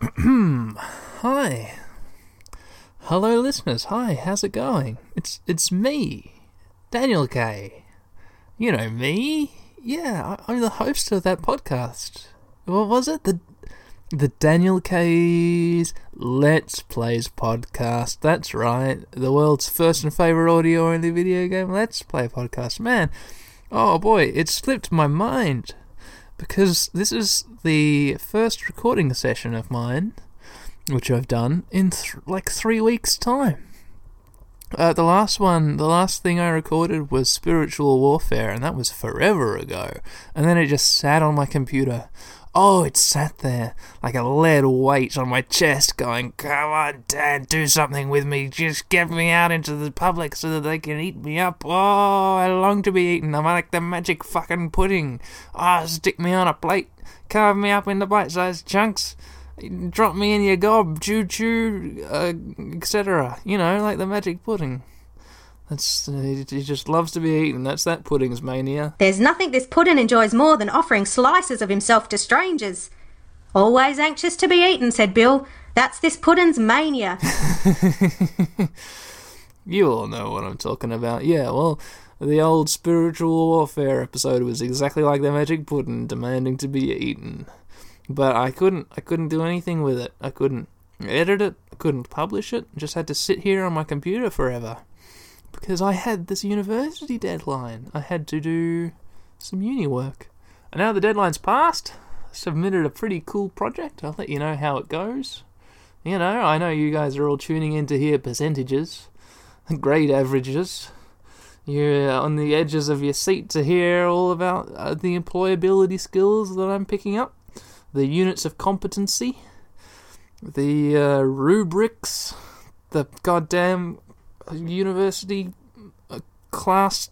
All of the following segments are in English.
Hi. Hello listeners. Hi, how's it going? It's it's me, Daniel K. You know me. Yeah, I, I'm the host of that podcast. What was it? The the Daniel K's Let's Plays podcast. That's right. The world's first and favorite audio only video game Let's Play podcast. Man, oh boy, it slipped my mind because this is the first recording session of mine, which I've done in th- like three weeks' time. Uh, the last one, the last thing I recorded was Spiritual Warfare, and that was forever ago. And then it just sat on my computer. Oh, it sat there like a lead weight on my chest, going, Come on, Dad, do something with me. Just get me out into the public so that they can eat me up. Oh, I long to be eaten. I'm like the magic fucking pudding. Oh, stick me on a plate, carve me up into bite sized chunks, drop me in your gob, choo choo, uh, etc. You know, like the magic pudding. That's uh, he he just loves to be eaten. That's that pudding's mania. There's nothing this puddin' enjoys more than offering slices of himself to strangers. Always anxious to be eaten, said Bill. That's this puddin's mania. You all know what I'm talking about. Yeah, well, the old spiritual warfare episode was exactly like the magic pudding, demanding to be eaten. But I couldn't. I couldn't do anything with it. I couldn't edit it. I couldn't publish it. I just had to sit here on my computer forever because I had this university deadline. I had to do some uni work. And now the deadline's passed. I submitted a pretty cool project. I'll let you know how it goes. You know, I know you guys are all tuning in to hear percentages, grade averages. You're on the edges of your seat to hear all about uh, the employability skills that I'm picking up, the units of competency, the uh, rubrics, the goddamn university class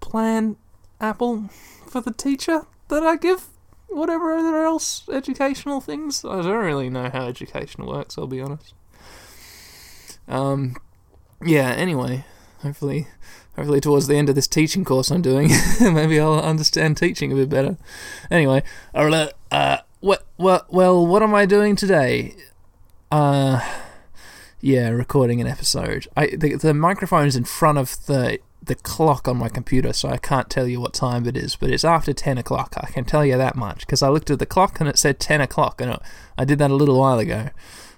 plan apple for the teacher that I give whatever other else educational things. I don't really know how education works, I'll be honest. Um yeah, anyway, hopefully hopefully towards the end of this teaching course I'm doing, maybe I'll understand teaching a bit better. Anyway, uh, uh what well, well what am I doing today? Uh yeah, recording an episode. I the, the microphone is in front of the the clock on my computer, so I can't tell you what time it is, but it's after 10 o'clock. I can tell you that much because I looked at the clock and it said 10 o'clock, and it, I did that a little while ago.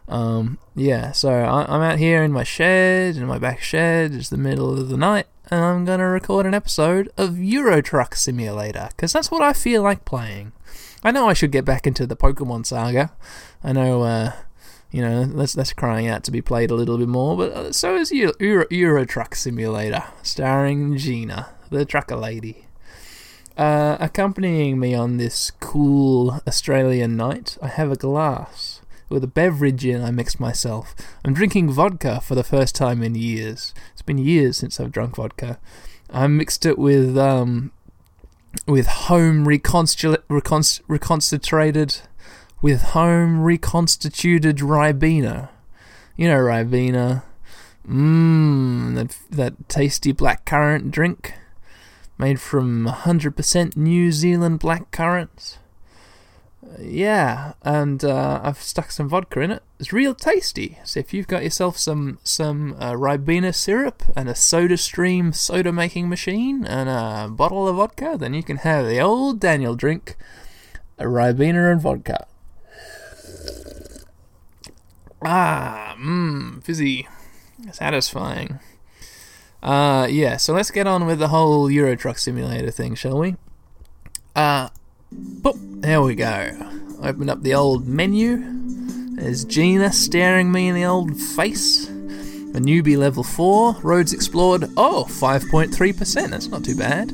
Um, yeah, so I, I'm out here in my shed, in my back shed. It's the middle of the night, and I'm going to record an episode of Euro Truck Simulator because that's what I feel like playing. I know I should get back into the Pokemon saga. I know, uh, you know, that's that's crying out to be played a little bit more. But uh, so is Euro, Euro, Truck Simulator, starring Gina, the trucker lady. Uh, accompanying me on this cool Australian night, I have a glass with a beverage in. I mixed myself. I'm drinking vodka for the first time in years. It's been years since I've drunk vodka. I mixed it with um, with home reconstru- reconst- reconcentrated with home reconstituted Ribena. You know Ribena. Mmm, that, that tasty blackcurrant drink made from 100% New Zealand blackcurrants. Yeah, and uh, I've stuck some vodka in it. It's real tasty. So if you've got yourself some some uh, Ribena syrup and a Soda Stream soda making machine and a bottle of vodka, then you can have the old Daniel drink, a Ribena and vodka. Ah, mmm, fizzy. Satisfying. Uh, yeah, so let's get on with the whole Euro Truck Simulator thing, shall we? Uh, boop, there we go. Open up the old menu. There's Gina staring me in the old face. A newbie level 4. Roads explored, oh, 5.3%. That's not too bad.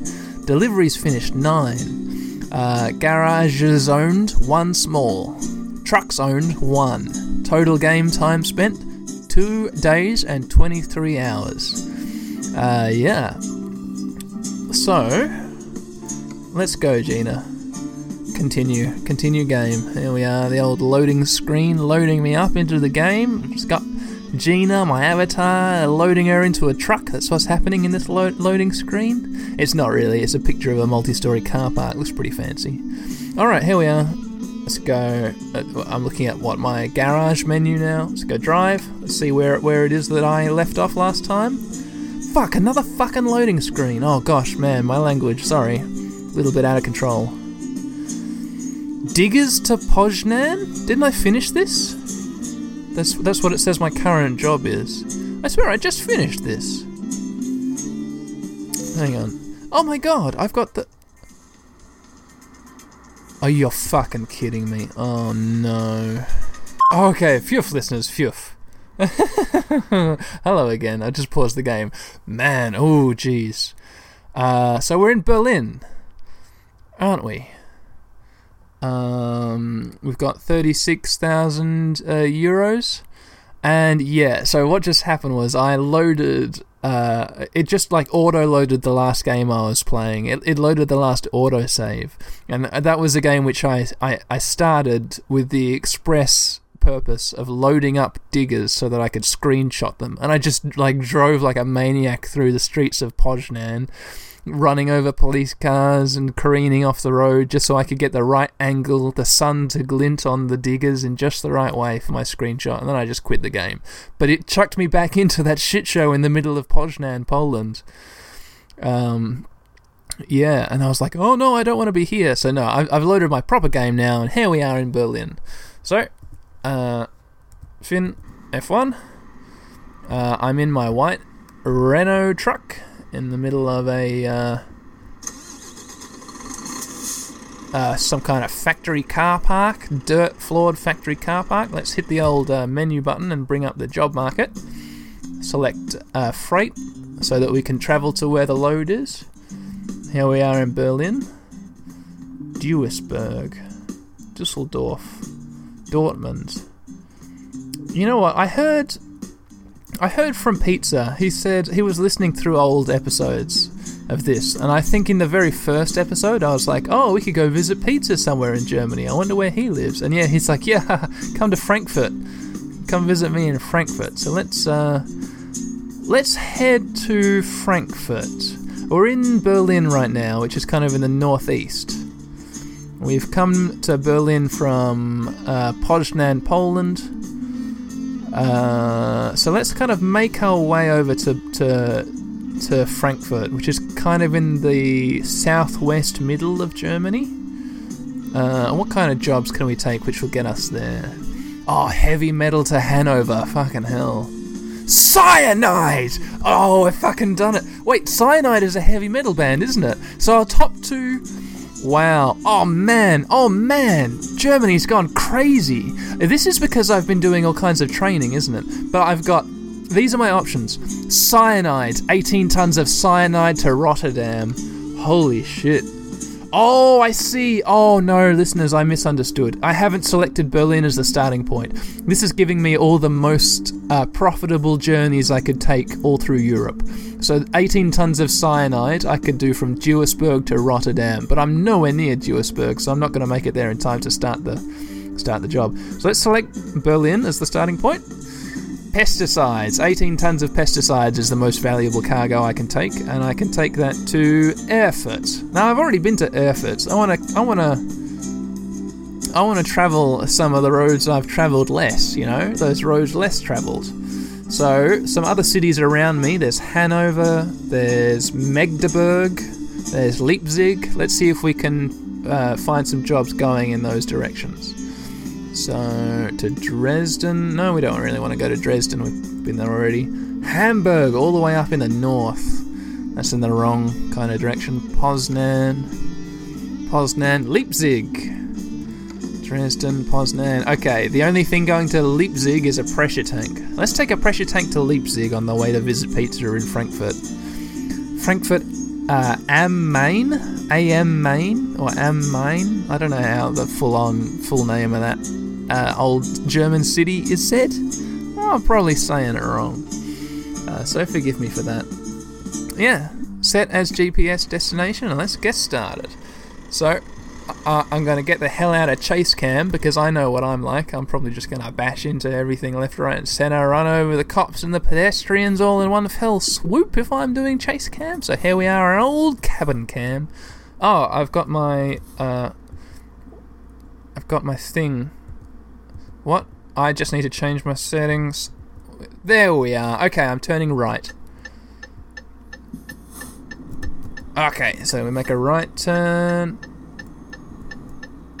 Deliveries finished, 9. Uh, garages owned, 1 small. Trucks owned, 1. Total game time spent, 2 days and 23 hours. Uh, yeah. So, let's go, Gina. Continue, continue game. Here we are, the old loading screen loading me up into the game. It's got Gina, my avatar, loading her into a truck. That's what's happening in this lo- loading screen. It's not really, it's a picture of a multi story car park. Looks pretty fancy. Alright, here we are. Let's go. uh, I'm looking at what my garage menu now. Let's go drive. Let's see where where it is that I left off last time. Fuck, another fucking loading screen. Oh gosh, man, my language. Sorry, a little bit out of control. Diggers to Poznan? Didn't I finish this? That's that's what it says my current job is. I swear I just finished this. Hang on. Oh my god, I've got the. Oh, you're fucking kidding me. Oh no. Okay, phew, listeners, phew. Hello again. I just paused the game. Man, oh jeez. Uh, so we're in Berlin, aren't we? Um, we've got thirty-six thousand uh, euros, and yeah. So what just happened was I loaded. Uh, it just like auto loaded the last game I was playing. It, it loaded the last auto save, and that was a game which I, I, I started with the express purpose of loading up diggers so that I could screenshot them. And I just like drove like a maniac through the streets of Poznan, running over police cars and careening off the road just so I could get the right angle, the sun to glint on the diggers in just the right way for my screenshot. And then I just quit the game. But it chucked me back into that shit show in the middle of Poznan, Poland. Um, yeah, and I was like, oh no, I don't want to be here. So no, I've, I've loaded my proper game now, and here we are in Berlin. So, uh, Finn F1. Uh, I'm in my white Renault truck in the middle of a uh, uh, some kind of factory car park, dirt floored factory car park. Let's hit the old uh, menu button and bring up the job market. Select uh, freight so that we can travel to where the load is. Here we are in Berlin, Duisburg, Dusseldorf, Dortmund. You know what? I heard I heard from Pizza. He said he was listening through old episodes of this, and I think in the very first episode, I was like, "Oh, we could go visit Pizza somewhere in Germany. I wonder where he lives." And yeah, he's like, "Yeah, come to Frankfurt. Come visit me in Frankfurt." So let's uh, let's head to Frankfurt. We're in Berlin right now, which is kind of in the northeast. We've come to Berlin from uh, Poznan, Poland. Uh, so let's kind of make our way over to, to to Frankfurt, which is kind of in the southwest middle of Germany. Uh, what kind of jobs can we take which will get us there? Oh, heavy metal to Hanover. Fucking hell. Cyanide! Oh, I've fucking done it. Wait, Cyanide is a heavy metal band, isn't it? So our top two. Wow. Oh man. Oh man. Germany's gone crazy. This is because I've been doing all kinds of training, isn't it? But I've got. These are my options cyanide, 18 tons of cyanide to Rotterdam. Holy shit. Oh, I see. Oh no, listeners, I misunderstood. I haven't selected Berlin as the starting point. This is giving me all the most uh, profitable journeys I could take all through Europe. So 18 tons of cyanide I could do from Duisburg to Rotterdam, but I'm nowhere near Duisburg, so I'm not going to make it there in time to start the start the job. So let's select Berlin as the starting point. Pesticides. 18 tons of pesticides is the most valuable cargo I can take, and I can take that to Erfurt. Now I've already been to Erfurt. I want to. I want to. I want to travel some of the roads I've travelled less. You know, those roads less travelled. So some other cities around me. There's Hanover. There's Magdeburg. There's Leipzig. Let's see if we can uh, find some jobs going in those directions. So to Dresden. No, we don't really want to go to Dresden. We've been there already. Hamburg, all the way up in the north. That's in the wrong kind of direction. Poznan. Poznan. Leipzig. Dresden, Poznan. Okay, the only thing going to Leipzig is a pressure tank. Let's take a pressure tank to Leipzig on the way to visit Pizza in Frankfurt. Frankfurt uh, Am Main, AM Main or Am Main. I don't know how the full-on full name of that uh, old German city is said. Oh, I'm probably saying it wrong, uh, so forgive me for that. Yeah, set as GPS destination, and let's get started. So. Uh, I'm going to get the hell out of chase cam because I know what I'm like. I'm probably just going to bash into everything left, right, and centre, run over the cops and the pedestrians all in one fell swoop if I'm doing chase cam. So here we are, an old cabin cam. Oh, I've got my. Uh, I've got my thing. What? I just need to change my settings. There we are. Okay, I'm turning right. Okay, so we make a right turn.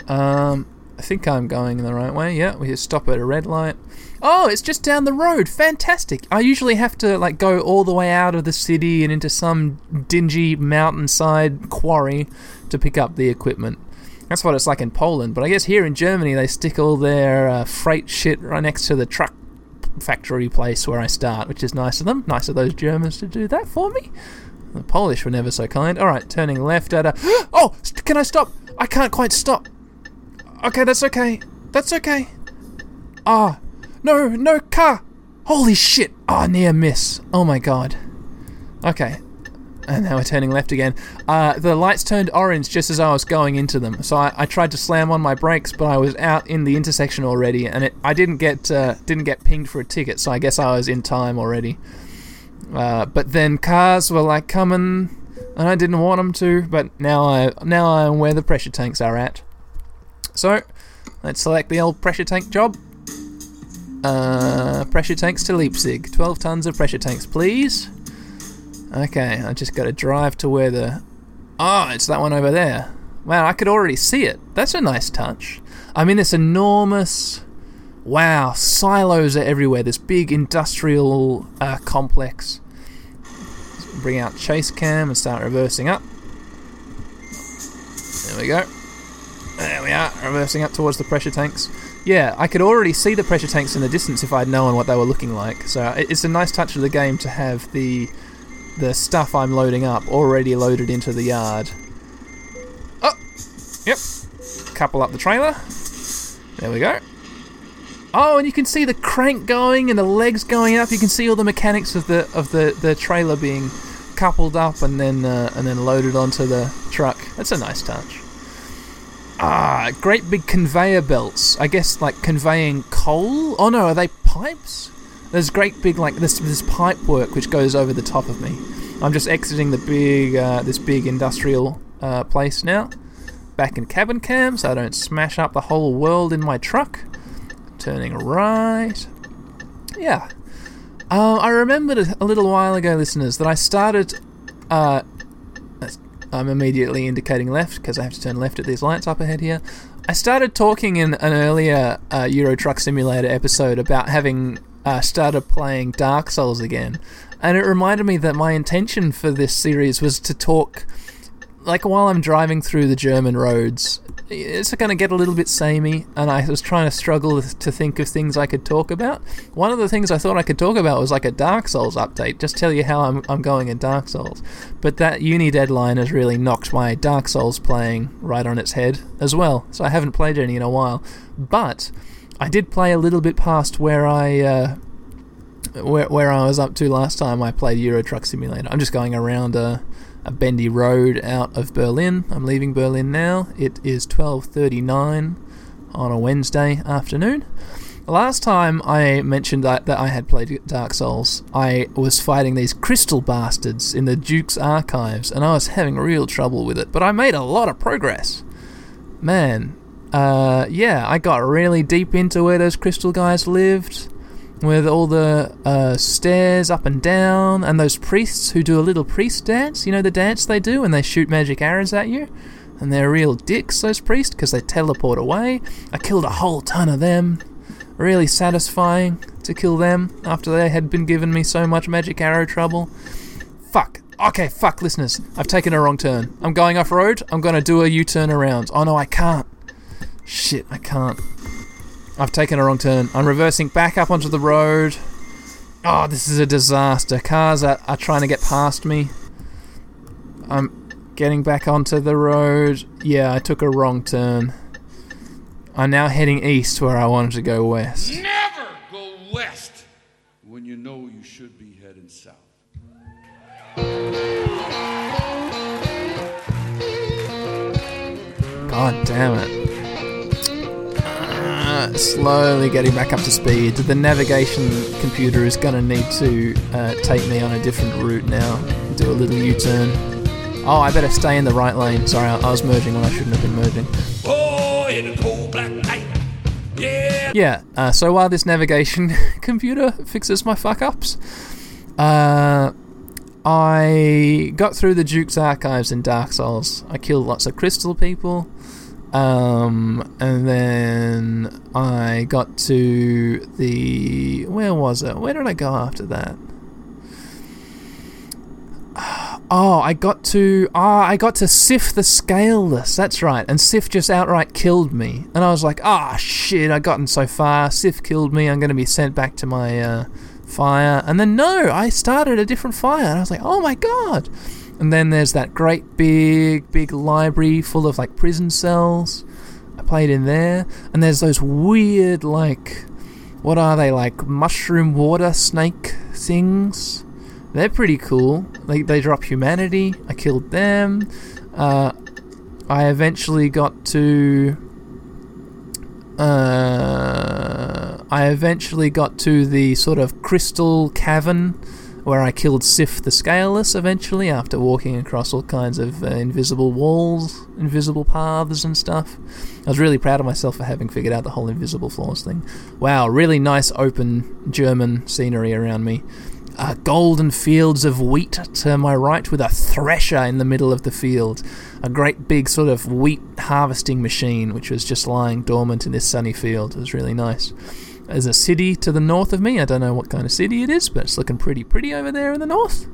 Um, I think I'm going in the right way. Yeah, we just stop at a red light. Oh, it's just down the road. Fantastic. I usually have to like go all the way out of the city and into some dingy mountainside quarry to pick up the equipment. That's what it's like in Poland, but I guess here in Germany they stick all their uh, freight shit right next to the truck factory place where I start, which is nice of them. Nice of those Germans to do that for me. The Polish were never so kind. All right, turning left at a. Oh, can I stop? I can't quite stop. Okay, that's okay. That's okay. Ah, no, no car. Holy shit. Ah, near miss. Oh my god. Okay. And now we're turning left again. Uh, the lights turned orange just as I was going into them, so I, I, tried to slam on my brakes, but I was out in the intersection already, and it, I didn't get uh, didn't get pinged for a ticket, so I guess I was in time already. Uh, but then cars were like coming, and I didn't want them to. But now I now I'm where the pressure tanks are at. So let's select the old pressure tank job. Uh, pressure tanks to Leipzig. 12 tons of pressure tanks, please. Okay, I just got to drive to where the. Oh, it's that one over there. Wow, I could already see it. That's a nice touch. I'm in this enormous. Wow, silos are everywhere. This big industrial uh, complex. Bring out chase cam and start reversing up. There we go. There we are, reversing up towards the pressure tanks. Yeah, I could already see the pressure tanks in the distance if I'd known what they were looking like. So it's a nice touch of the game to have the the stuff I'm loading up already loaded into the yard. Oh, yep. Couple up the trailer. There we go. Oh, and you can see the crank going and the legs going up. You can see all the mechanics of the of the, the trailer being coupled up and then uh, and then loaded onto the truck. That's a nice touch. Ah, great big conveyor belts. I guess like conveying coal. Oh no, are they pipes? There's great big like this this pipe work which goes over the top of me. I'm just exiting the big uh, this big industrial uh, place now. Back in cabin cam so I don't smash up the whole world in my truck. Turning right. Yeah. Uh, I remembered a little while ago, listeners, that I started uh, I'm immediately indicating left because I have to turn left at these lights up ahead here. I started talking in an earlier uh, Euro Truck Simulator episode about having uh, started playing Dark Souls again, and it reminded me that my intention for this series was to talk like while I'm driving through the German roads, it's going to get a little bit samey, and I was trying to struggle to think of things I could talk about. One of the things I thought I could talk about was like a Dark Souls update, just tell you how I'm, I'm going in Dark Souls. But that uni deadline has really knocked my Dark Souls playing right on its head as well, so I haven't played any in a while. But I did play a little bit past where I. Uh, where, where I was up to last time I played Euro Truck Simulator. I'm just going around uh, a bendy road out of Berlin. I'm leaving Berlin now. It is 12:39 on a Wednesday afternoon. Last time I mentioned that, that I had played Dark Souls, I was fighting these crystal bastards in the Duke's archives, and I was having real trouble with it. But I made a lot of progress. Man, uh, yeah, I got really deep into where those crystal guys lived with all the uh, stairs up and down, and those priests who do a little priest dance. You know the dance they do when they shoot magic arrows at you? And they're real dicks, those priests, because they teleport away. I killed a whole ton of them. Really satisfying to kill them after they had been giving me so much magic arrow trouble. Fuck. Okay, fuck, listeners. I've taken a wrong turn. I'm going off road. I'm going to do a U turn around. Oh no, I can't. Shit, I can't. I've taken a wrong turn. I'm reversing back up onto the road. Oh, this is a disaster. Cars are, are trying to get past me. I'm getting back onto the road. Yeah, I took a wrong turn. I'm now heading east where I wanted to go west. Never go west when you know you should be heading south. God damn it slowly getting back up to speed. The navigation computer is going to need to uh, take me on a different route now. Do a little U-turn. Oh, I better stay in the right lane. Sorry, I, I was merging when I shouldn't have been merging. Oh, in a cold black yeah. Uh, so while this navigation computer fixes my fuck ups, uh, I got through the Duke's archives in Dark Souls. I killed lots of crystal people. Um, and then I got to the. Where was it? Where did I go after that? Oh, I got to ah, I got to Sif the Scaleless. That's right, and Sif just outright killed me, and I was like, ah, shit! I've gotten so far. Sif killed me. I'm going to be sent back to my uh, fire, and then no, I started a different fire, and I was like, oh my god! And then there's that great big, big library full of like prison cells. I played in there, and there's those weird like, what are they like mushroom water snake things? They're pretty cool. They, they drop humanity. I killed them. Uh, I eventually got to. Uh, I eventually got to the sort of crystal cavern where I killed Sif the Scaleless eventually after walking across all kinds of uh, invisible walls, invisible paths, and stuff. I was really proud of myself for having figured out the whole invisible floors thing. Wow, really nice open German scenery around me uh, golden fields of wheat to my right with a thresher in the middle of the field. A great big sort of wheat harvesting machine which was just lying dormant in this sunny field. It was really nice. There's a city to the north of me. I don't know what kind of city it is, but it's looking pretty pretty over there in the north.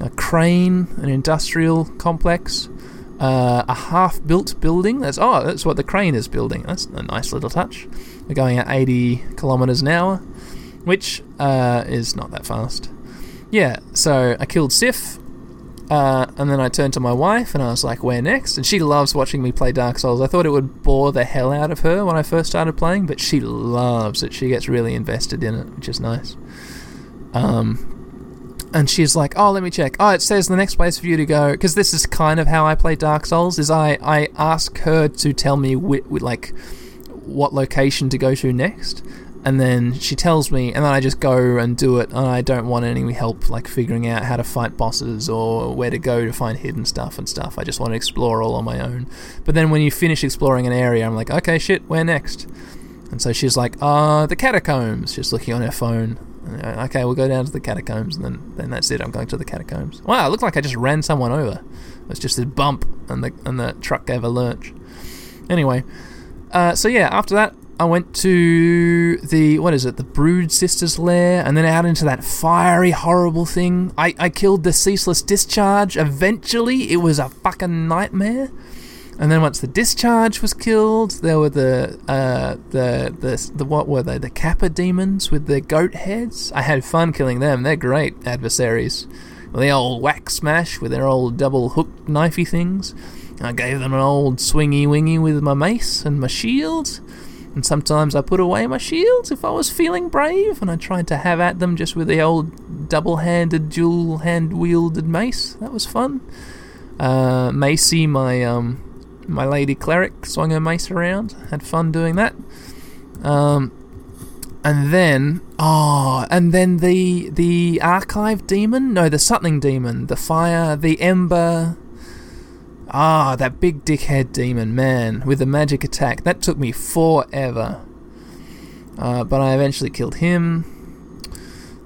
A crane, an industrial complex, uh, a half-built building. That's oh, that's what the crane is building. That's a nice little touch. We're going at 80 kilometers an hour which uh, is not that fast. Yeah, so I killed Sif, uh, and then I turned to my wife and I was like, where next? And she loves watching me play Dark Souls. I thought it would bore the hell out of her when I first started playing, but she loves it. She gets really invested in it, which is nice. Um, and she's like, "Oh, let me check. Oh, it says the next place for you to go because this is kind of how I play Dark Souls. Is I I ask her to tell me wh- like what location to go to next, and then she tells me, and then I just go and do it, and I don't want any help like figuring out how to fight bosses or where to go to find hidden stuff and stuff. I just want to explore all on my own. But then when you finish exploring an area, I'm like, okay, shit, where next? And so she's like, uh, the catacombs. She's looking on her phone. Uh, okay, we'll go down to the catacombs, and then, then that's it. I'm going to the catacombs. Wow, it looked like I just ran someone over. It was just this bump, and the and the truck gave a lurch. Anyway, uh, so yeah, after that, I went to the what is it, the Brood Sisters lair, and then out into that fiery, horrible thing. I, I killed the ceaseless discharge. Eventually, it was a fucking nightmare. And then once the discharge was killed, there were the uh, the the the what were they? The Capra demons with their goat heads. I had fun killing them. They're great adversaries. The old whack smash with their old double hooked knifey things. I gave them an old swingy wingy with my mace and my shield and sometimes I put away my shields if I was feeling brave, and I tried to have at them just with the old double handed, dual hand wielded mace. That was fun. Uh, Macy, my um, my lady cleric, swung her mace around. Had fun doing that. Um, and then oh, and then the the archive demon, no, the something demon, the fire, the ember, Ah, that big dickhead demon, man, with the magic attack. That took me forever. Uh, but I eventually killed him.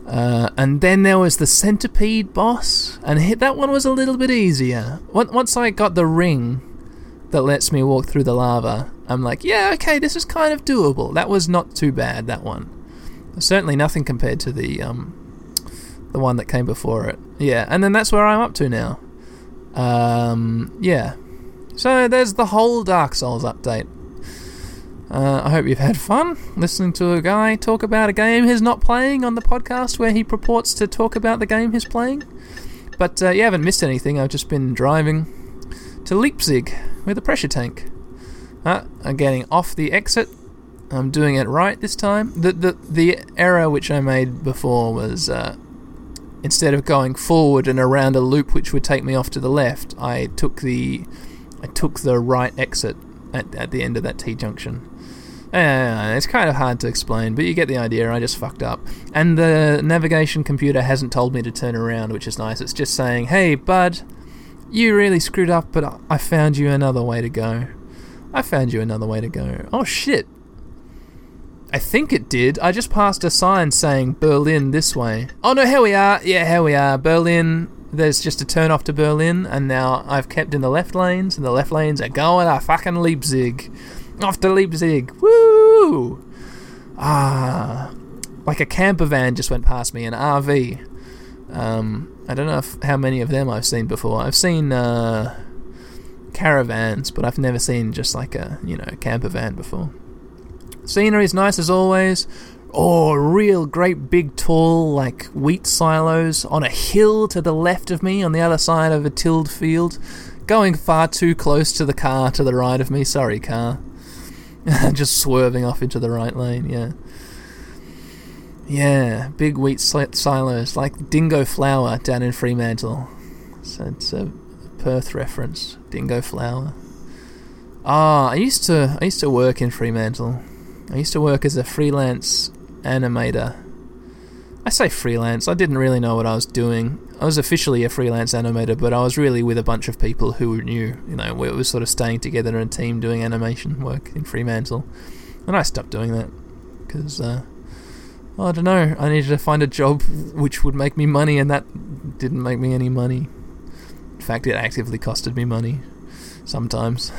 Uh, and then there was the centipede boss, and that one was a little bit easier. Once I got the ring that lets me walk through the lava, I'm like, yeah, okay, this is kind of doable. That was not too bad. That one, certainly nothing compared to the um, the one that came before it. Yeah, and then that's where I'm up to now. Um, yeah. So there's the whole Dark Souls update. Uh, I hope you've had fun listening to a guy talk about a game he's not playing on the podcast where he purports to talk about the game he's playing. But uh, you haven't missed anything. I've just been driving to Leipzig with a pressure tank. Uh, I'm getting off the exit. I'm doing it right this time. The the the error which I made before was uh, instead of going forward and around a loop which would take me off to the left, I took the I took the right exit at, at the end of that T junction. Uh, it's kind of hard to explain, but you get the idea. I just fucked up. And the navigation computer hasn't told me to turn around, which is nice. It's just saying, hey, bud, you really screwed up, but I found you another way to go. I found you another way to go. Oh, shit. I think it did. I just passed a sign saying Berlin this way. Oh no, here we are. Yeah, here we are. Berlin. There's just a turn off to Berlin, and now I've kept in the left lanes, and the left lanes are going to fucking Leipzig. Off to Leipzig. Woo! Ah. Like a camper van just went past me, an RV. Um, I don't know if, how many of them I've seen before. I've seen uh, caravans, but I've never seen just like a you know camper van before. Scenery is nice as always. Oh, real great big tall like wheat silos on a hill to the left of me on the other side of a tilled field. Going far too close to the car to the right of me. Sorry, car. Just swerving off into the right lane, yeah. Yeah, big wheat silos like Dingo Flour down in Fremantle. So it's a Perth reference. Dingo Flour. Ah, I used to I used to work in Fremantle. I used to work as a freelance animator. I say freelance. I didn't really know what I was doing. I was officially a freelance animator, but I was really with a bunch of people who knew. You know, we were sort of staying together in a team doing animation work in Fremantle, and I stopped doing that because uh, I don't know. I needed to find a job which would make me money, and that didn't make me any money. In fact, it actively costed me money sometimes.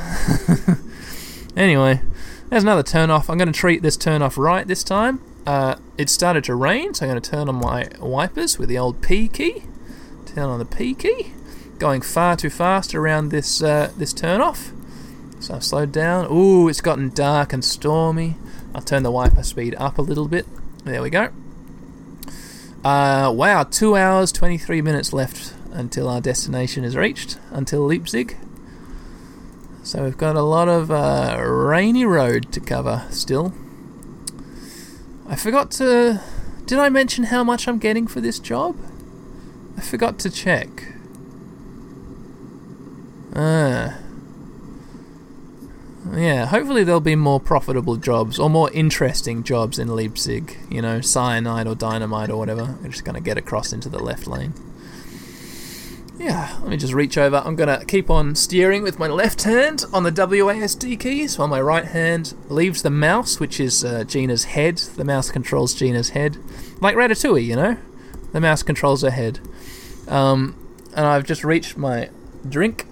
anyway, there's another turn off. I'm going to treat this turn off right this time. Uh, it started to rain, so I'm going to turn on my wipers with the old P key. Turn on the P key. Going far too fast around this uh, this turn off. So I've slowed down. Ooh, it's gotten dark and stormy. I'll turn the wiper speed up a little bit. There we go. Uh, wow, 2 hours, 23 minutes left until our destination is reached, until Leipzig. So we've got a lot of uh, rainy road to cover still. I forgot to. Did I mention how much I'm getting for this job? I forgot to check. Ah. Yeah, hopefully there'll be more profitable jobs or more interesting jobs in Leipzig. You know, cyanide or dynamite or whatever. We're just going to get across into the left lane. Yeah, let me just reach over. I'm going to keep on steering with my left hand on the WASD keys while my right hand leaves the mouse, which is uh, Gina's head. The mouse controls Gina's head. Like Ratatouille, you know? The mouse controls her head. Um, and I've just reached my drink.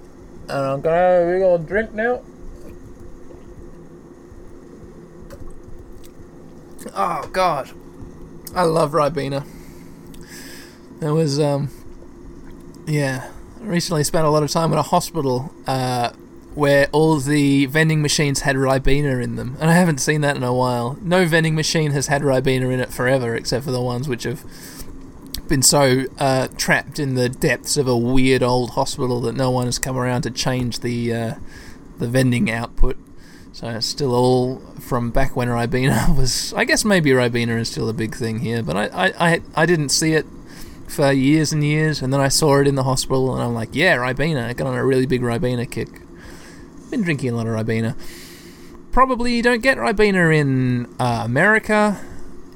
And I'm going to have a big old drink now. Oh God, I love Ribena. There was um, yeah. Recently spent a lot of time in a hospital uh, where all the vending machines had Ribena in them, and I haven't seen that in a while. No vending machine has had Ribena in it forever, except for the ones which have been so uh, trapped in the depths of a weird old hospital that no one has come around to change the uh, the vending output. So it's still all from back when Ribena was. I guess maybe Ribena is still a big thing here, but I, I, I, I didn't see it for years and years, and then I saw it in the hospital, and I'm like, yeah, Ribena. I got on a really big Ribena kick. Been drinking a lot of Ribena. Probably you don't get Ribena in uh, America,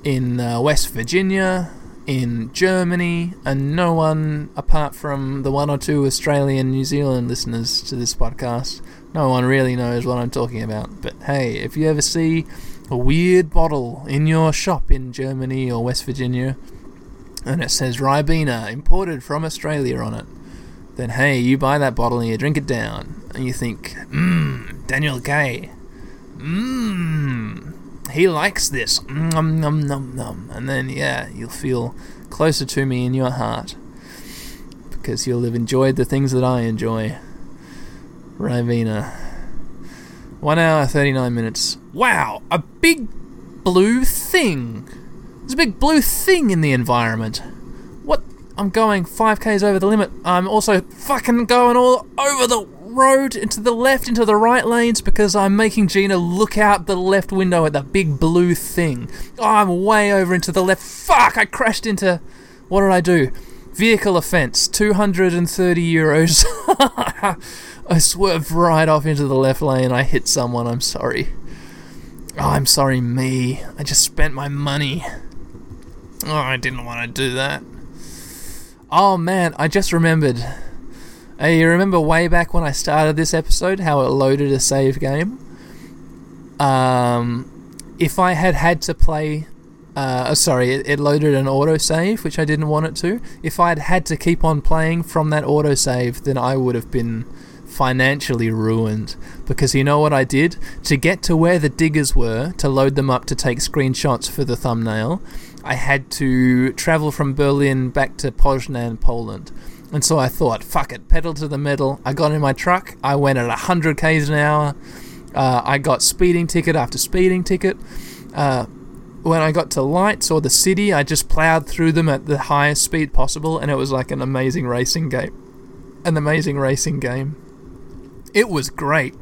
in uh, West Virginia, in Germany, and no one apart from the one or two Australian New Zealand listeners to this podcast no one really knows what I'm talking about. But hey, if you ever see a weird bottle in your shop in Germany or West Virginia, and it says Ribena imported from Australia on it, then hey, you buy that bottle and you drink it down, and you think, mmm, Daniel Kay, mmm, he likes this, nom nom nom nom, and then yeah, you'll feel closer to me in your heart because you'll have enjoyed the things that I enjoy. Ribena. One hour, 39 minutes. Wow, a big blue thing. There's a big blue thing in the environment. What? I'm going 5k's over the limit. I'm also fucking going all over the road, into the left, into the right lanes because I'm making Gina look out the left window at the big blue thing. Oh, I'm way over into the left. Fuck, I crashed into. What did I do? Vehicle offence, 230 euros. I swerved right off into the left lane. I hit someone. I'm sorry. Oh, I'm sorry, me. I just spent my money. Oh, I didn't want to do that. Oh man, I just remembered. Hey, you remember way back when I started this episode how it loaded a save game? Um, if I had had to play, uh, sorry, it, it loaded an autosave, which I didn't want it to. If I had had to keep on playing from that autosave, then I would have been financially ruined. Because you know what I did? To get to where the diggers were, to load them up to take screenshots for the thumbnail, I had to travel from Berlin back to Poznan, Poland. And so I thought, fuck it, pedal to the metal. I got in my truck, I went at 100 k's an hour. Uh, I got speeding ticket after speeding ticket. Uh, when I got to lights or the city, I just plowed through them at the highest speed possible, and it was like an amazing racing game. An amazing racing game. It was great.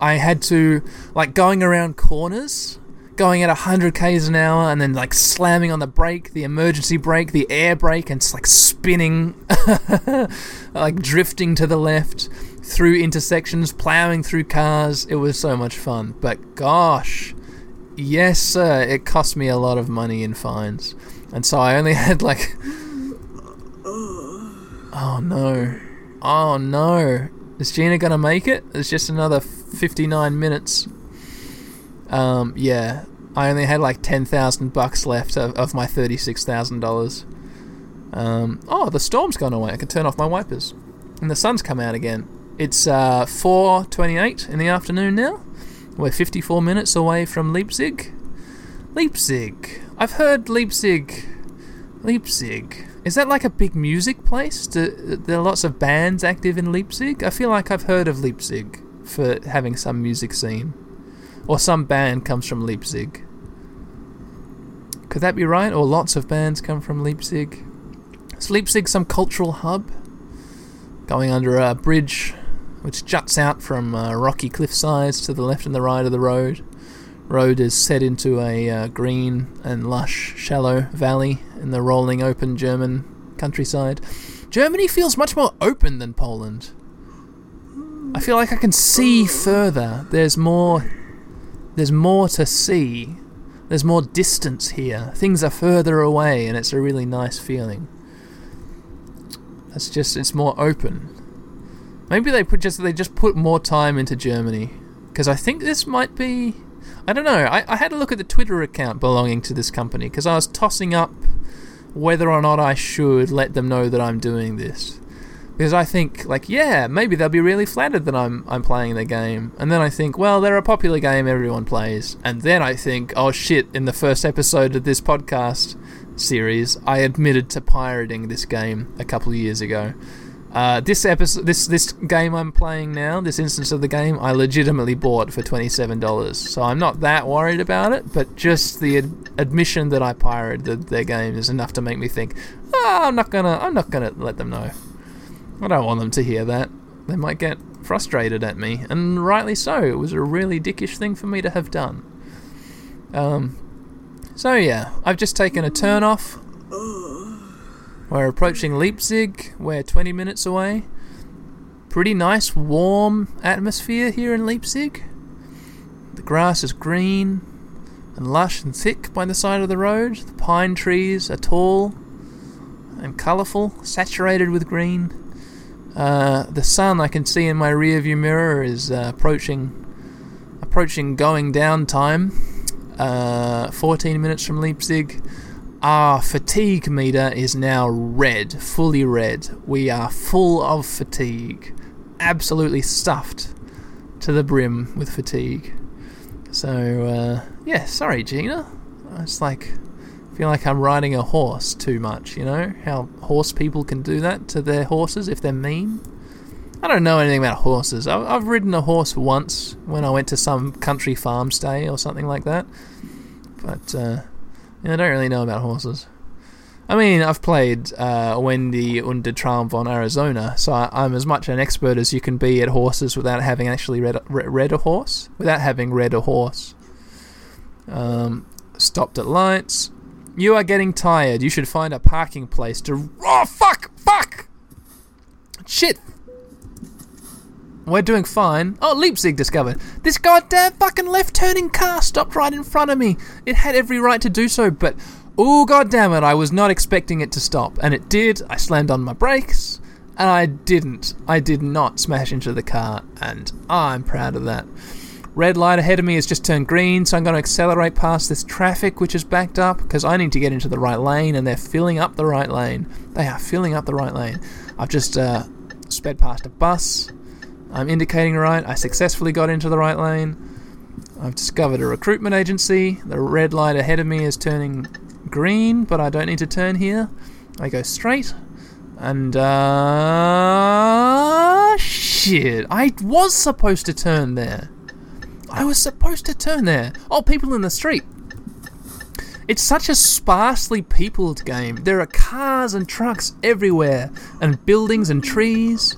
I had to, like, going around corners, going at 100 k's an hour, and then, like, slamming on the brake, the emergency brake, the air brake, and it's like spinning, like drifting to the left through intersections, plowing through cars. It was so much fun. But gosh, yes, sir, it cost me a lot of money in fines. And so I only had like. Oh no. Oh no. Is Gina gonna make it? It's just another 59 minutes. Um, yeah. I only had like 10,000 bucks left of, of my $36,000. Um, oh, the storm's gone away. I can turn off my wipers. And the sun's come out again. It's uh, 4.28 in the afternoon now. We're 54 minutes away from Leipzig. Leipzig. I've heard Leipzig. Leipzig. Is that like a big music place? Do, there are lots of bands active in Leipzig? I feel like I've heard of Leipzig for having some music scene. Or some band comes from Leipzig. Could that be right? Or lots of bands come from Leipzig? Is Leipzig some cultural hub? Going under a bridge which juts out from uh, rocky cliff sides to the left and the right of the road. Road is set into a uh, green and lush, shallow valley in the rolling, open German countryside. Germany feels much more open than Poland. I feel like I can see further. There's more. There's more to see. There's more distance here. Things are further away, and it's a really nice feeling. It's just it's more open. Maybe they put just they just put more time into Germany because I think this might be. I don't know. I, I had a look at the Twitter account belonging to this company because I was tossing up whether or not I should let them know that I'm doing this. Because I think, like, yeah, maybe they'll be really flattered that I'm I'm playing the game, and then I think, well, they're a popular game everyone plays, and then I think, oh shit! In the first episode of this podcast series, I admitted to pirating this game a couple of years ago, uh, this episode, this this game I'm playing now, this instance of the game, I legitimately bought for twenty seven dollars. So I'm not that worried about it, but just the ad- admission that I pirated their game is enough to make me think, oh, I'm not gonna, I'm not gonna let them know. I don't want them to hear that. They might get frustrated at me, and rightly so. It was a really dickish thing for me to have done. Um, so yeah, I've just taken a turn off. We're approaching Leipzig. We're 20 minutes away. Pretty nice, warm atmosphere here in Leipzig. The grass is green and lush and thick by the side of the road. The pine trees are tall and colourful, saturated with green. Uh, the sun I can see in my rearview mirror is uh, approaching approaching going down time. Uh, 14 minutes from Leipzig. Our fatigue meter is now red, fully red. We are full of fatigue, absolutely stuffed to the brim with fatigue. So, uh, yeah, sorry, Gina. It's like, feel like I'm riding a horse too much, you know? How horse people can do that to their horses if they're mean. I don't know anything about horses. I've ridden a horse once when I went to some country farm stay or something like that. But, uh, yeah, I don't really know about horses. I mean, I've played uh, Wendy und Traum von Arizona, so I, am as much an expert as you can be at horses without having actually read, read a horse. Without having read a horse. Um, stopped at lights. You are getting tired. You should find a parking place to. Oh, fuck! Fuck! Shit! We're doing fine. Oh, Leipzig discovered. This goddamn fucking left turning car stopped right in front of me. It had every right to do so, but oh goddamn it, I was not expecting it to stop. And it did. I slammed on my brakes, and I didn't. I did not smash into the car, and I'm proud of that. Red light ahead of me has just turned green, so I'm going to accelerate past this traffic which is backed up because I need to get into the right lane, and they're filling up the right lane. They are filling up the right lane. I've just uh, sped past a bus. I'm indicating right. I successfully got into the right lane. I've discovered a recruitment agency. The red light ahead of me is turning green, but I don't need to turn here. I go straight. And, uh. Shit. I was supposed to turn there. I was supposed to turn there. Oh, people in the street. It's such a sparsely peopled game. There are cars and trucks everywhere, and buildings and trees.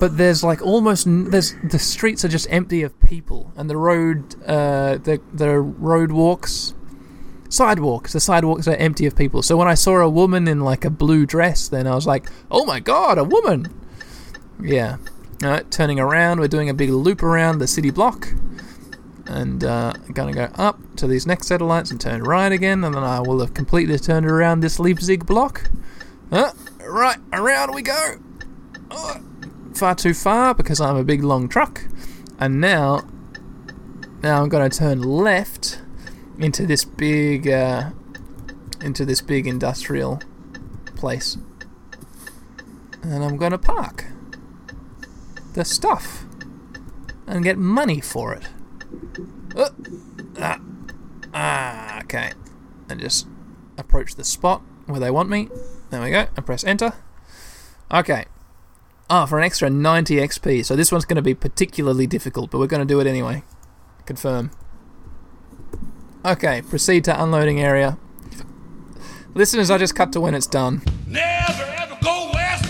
But there's like almost n- there's the streets are just empty of people, and the road, uh, the the road walks, sidewalks. The sidewalks are empty of people. So when I saw a woman in like a blue dress, then I was like, oh my god, a woman! Yeah. Right, turning around, we're doing a big loop around the city block and uh, I'm gonna go up to these next satellites and turn right again, and then I will have completely turned around this Leipzig block. Uh, right, around we go. Uh, far too far because I'm a big long truck, and now, now I'm gonna turn left into this big, uh, into this big industrial place, and I'm gonna park the stuff and get money for it. Uh, ah, ah, okay. And just approach the spot where they want me. There we go. And press enter. Okay. Ah, for an extra 90 XP. So this one's going to be particularly difficult, but we're going to do it anyway. Confirm. Okay, proceed to unloading area. Listeners, I just cut to when it's done. Never ever go west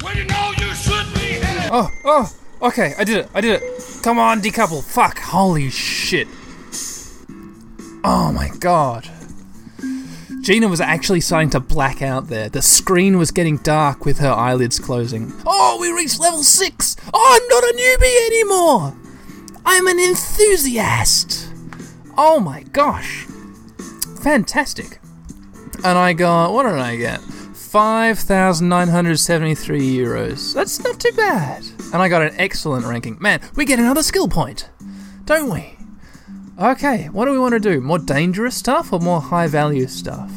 when you know you should be headed. Oh, oh, okay, I did it, I did it. Come on, decouple. Fuck, holy shit. Oh my god. Gina was actually starting to black out there. The screen was getting dark with her eyelids closing. Oh, we reached level 6! Oh, I'm not a newbie anymore! I'm an enthusiast! Oh my gosh. Fantastic. And I got, what did I get? 5,973 euros. That's not too bad. And I got an excellent ranking. Man, we get another skill point, don't we? Okay, what do we want to do? More dangerous stuff or more high value stuff?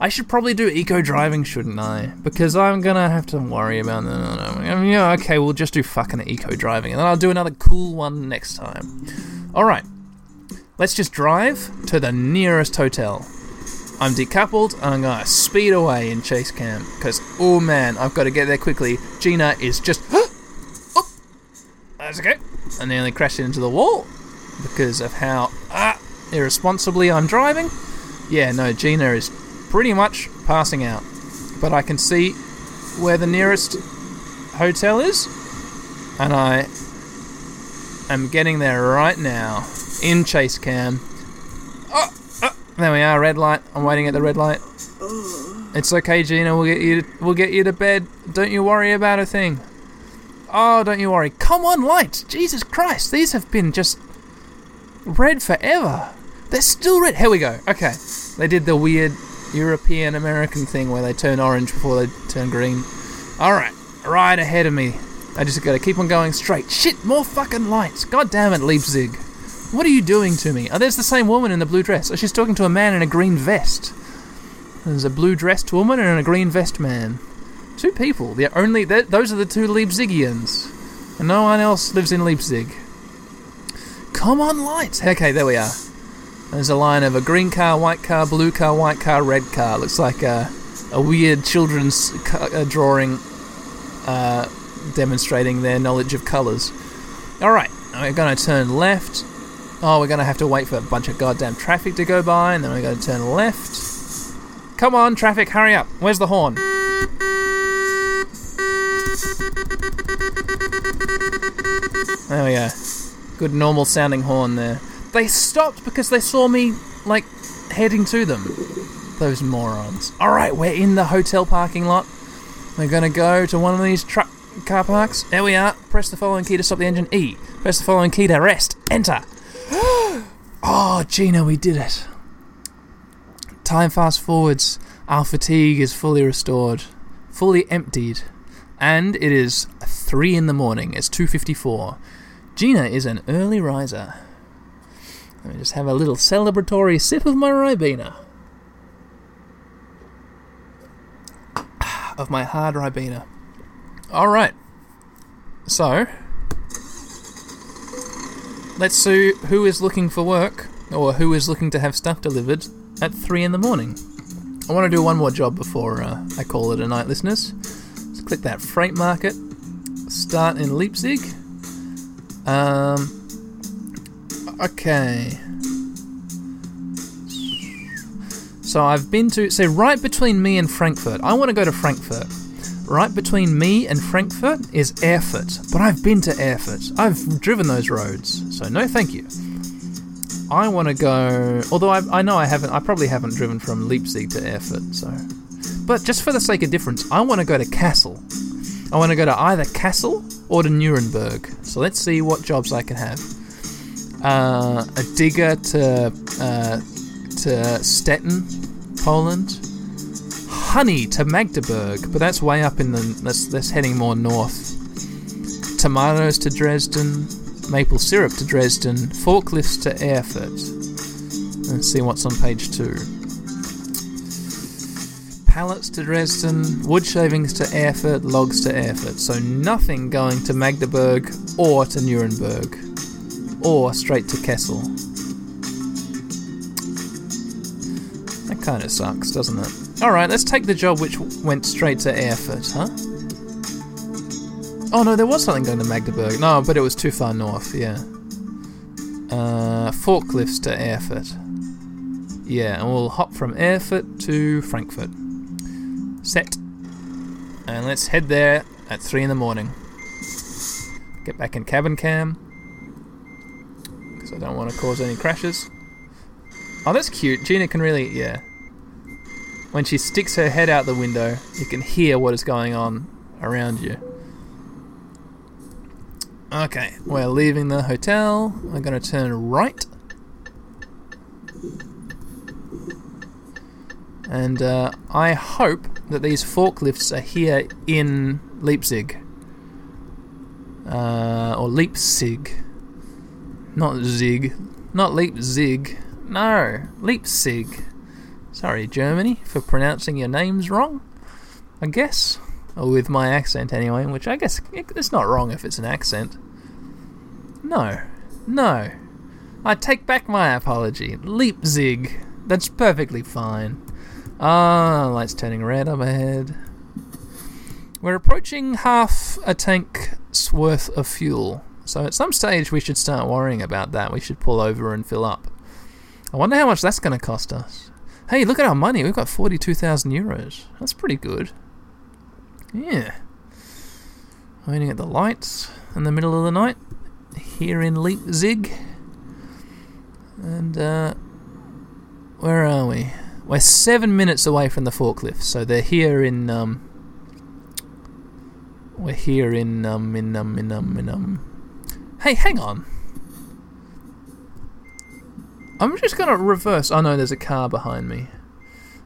I should probably do eco driving, shouldn't I? Because I'm gonna have to worry about that. I mean, yeah, okay, we'll just do fucking eco driving, and then I'll do another cool one next time. Alright, let's just drive to the nearest hotel. I'm decoupled and I'm gonna speed away in chase cam because oh man, I've got to get there quickly. Gina is just that's okay. I nearly crashed into the wall because of how ah, irresponsibly I'm driving. Yeah, no, Gina is pretty much passing out, but I can see where the nearest hotel is, and I am getting there right now in chase cam. Oh, oh, there we are, red light. I'm waiting at the red light. It's okay, Gina. We'll get you. To, we'll get you to bed. Don't you worry about a thing. Oh, don't you worry. Come on, lights. Jesus Christ, these have been just red forever. They're still red. Here we go. Okay, they did the weird European American thing where they turn orange before they turn green. All right, right ahead of me. I just gotta keep on going straight. Shit, more fucking lights. God damn it, Leipzig. What are you doing to me? Oh, there's the same woman in the blue dress. Oh, she's talking to a man in a green vest. There's a blue dressed woman and a green vest man. Two people. They're only those are the two Leipzigians, and no one else lives in Leipzig. Come on, lights. Okay, there we are. There's a line of a green car, white car, blue car, white car, red car. Looks like a, a weird children's uh, drawing uh, demonstrating their knowledge of colours. Alright, we're going to turn left. Oh, we're going to have to wait for a bunch of goddamn traffic to go by, and then we're going to turn left. Come on, traffic, hurry up. Where's the horn? There we go. Good normal sounding horn there. They stopped because they saw me, like, heading to them. Those morons. Alright, we're in the hotel parking lot. We're gonna go to one of these truck car parks. There we are. Press the following key to stop the engine. E. Press the following key to rest. Enter. oh, Gina, we did it. Time fast forwards. Our fatigue is fully restored, fully emptied, and it is three in the morning. It's two fifty-four. Gina is an early riser. Let me just have a little celebratory sip of my Ribena. Of my hard Ribena. Alright. So, let's see who is looking for work, or who is looking to have stuff delivered at 3 in the morning. I want to do one more job before uh, I call it a night, listeners. Let's click that freight market. Start in Leipzig. Um, okay. So I've been to, say, right between me and Frankfurt. I want to go to Frankfurt. Right between me and Frankfurt is Erfurt, but I've been to Erfurt. I've driven those roads, so no thank you. I want to go. Although I, I know I haven't, I probably haven't driven from Leipzig to Erfurt. So, but just for the sake of difference, I want to go to Kassel. I want to go to either Kassel or to Nuremberg. So let's see what jobs I can have. Uh, a digger to uh, to Stettin, Poland. Honey to Magdeburg, but that's way up in the. That's that's heading more north. Tomatoes to Dresden maple syrup to Dresden, forklifts to Erfurt. Let's see what's on page two. Pallets to Dresden, wood shavings to Erfurt, logs to Erfurt. So nothing going to Magdeburg or to Nuremberg, or straight to Kassel. That kind of sucks, doesn't it? Alright, let's take the job which went straight to Erfurt, huh? Oh no, there was something going to Magdeburg. No, but it was too far north. Yeah. Uh, forklifts to Erfurt. Yeah, and we'll hop from Erfurt to Frankfurt. Set. And let's head there at three in the morning. Get back in cabin cam because I don't want to cause any crashes. Oh, that's cute. Gina can really, yeah. When she sticks her head out the window, you can hear what is going on around you. Okay, we're leaving the hotel. We're going to turn right. And uh, I hope that these forklifts are here in Leipzig. Uh, or Leipzig. Not Zig. Not Leipzig. No, Leipzig. Sorry, Germany, for pronouncing your names wrong. I guess. Or with my accent anyway, which I guess it's not wrong if it's an accent. No. No. I take back my apology. Leipzig. That's perfectly fine. Ah, lights turning red up ahead. We're approaching half a tank's worth of fuel. So at some stage we should start worrying about that. We should pull over and fill up. I wonder how much that's going to cost us. Hey, look at our money. We've got 42,000 euros. That's pretty good. Yeah. Waiting at the lights in the middle of the night here in Leipzig. And, uh, where are we? We're seven minutes away from the forklift, so they're here in, um, we're here in, um, in, um, in, um, in, um. Hey, hang on. I'm just gonna reverse. Oh no, there's a car behind me.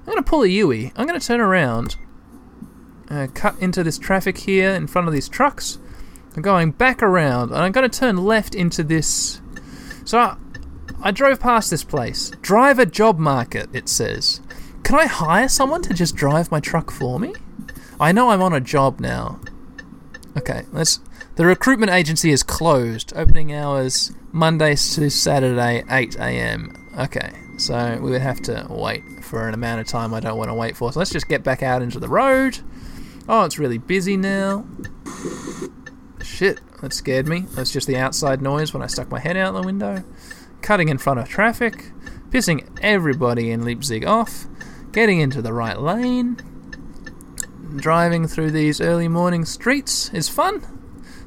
I'm gonna pull a Yui. I'm gonna turn around uh, cut into this traffic here in front of these trucks. I'm going back around, and I'm to turn left into this. So I, I drove past this place. Driver job market, it says. Can I hire someone to just drive my truck for me? I know I'm on a job now. Okay, let's. The recruitment agency is closed. Opening hours Mondays to Saturday, 8 a.m. Okay, so we would have to wait for an amount of time I don't want to wait for. So let's just get back out into the road. Oh, it's really busy now. Shit, that scared me. That's just the outside noise when I stuck my head out the window. Cutting in front of traffic, pissing everybody in Leipzig off, getting into the right lane. Driving through these early morning streets is fun.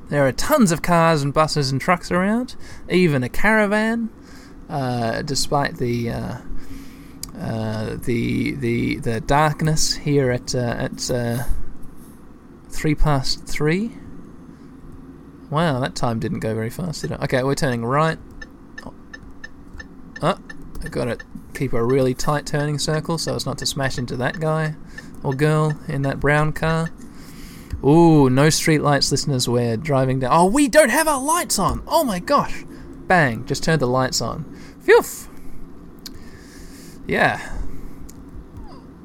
There are tons of cars and buses and trucks around, even a caravan. Uh, despite the uh, uh, the the the darkness here at uh, at uh, three past three. Wow, that time didn't go very fast, did it? Okay, we're turning right. Oh, I've gotta keep a really tight turning circle so as not to smash into that guy or girl in that brown car. Ooh, no street lights, listeners. We're driving down. Oh, we don't have our lights on. Oh my gosh. Bang, just turned the lights on. Phew. Yeah.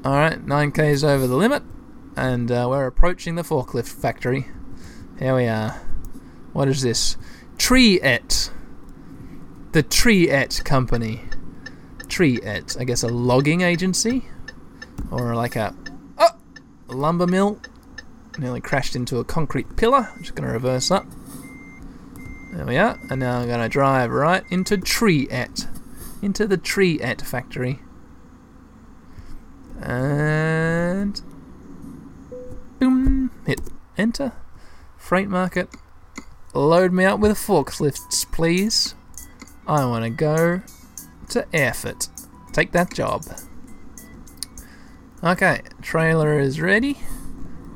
Alright, 9k's over the limit, and uh, we're approaching the forklift factory. Here we are. What is this? Tree-et. The Tree-et Company. Tree-et. I guess a logging agency? Or like a. Oh! A lumber mill. Nearly crashed into a concrete pillar. I'm just going to reverse up. There we are. And now I'm going to drive right into Tree-et. Into the Tree-et factory. And. Boom! Hit enter. Freight market. Load me up with forklifts, please. I want to go to Erfurt. Take that job. Okay, trailer is ready.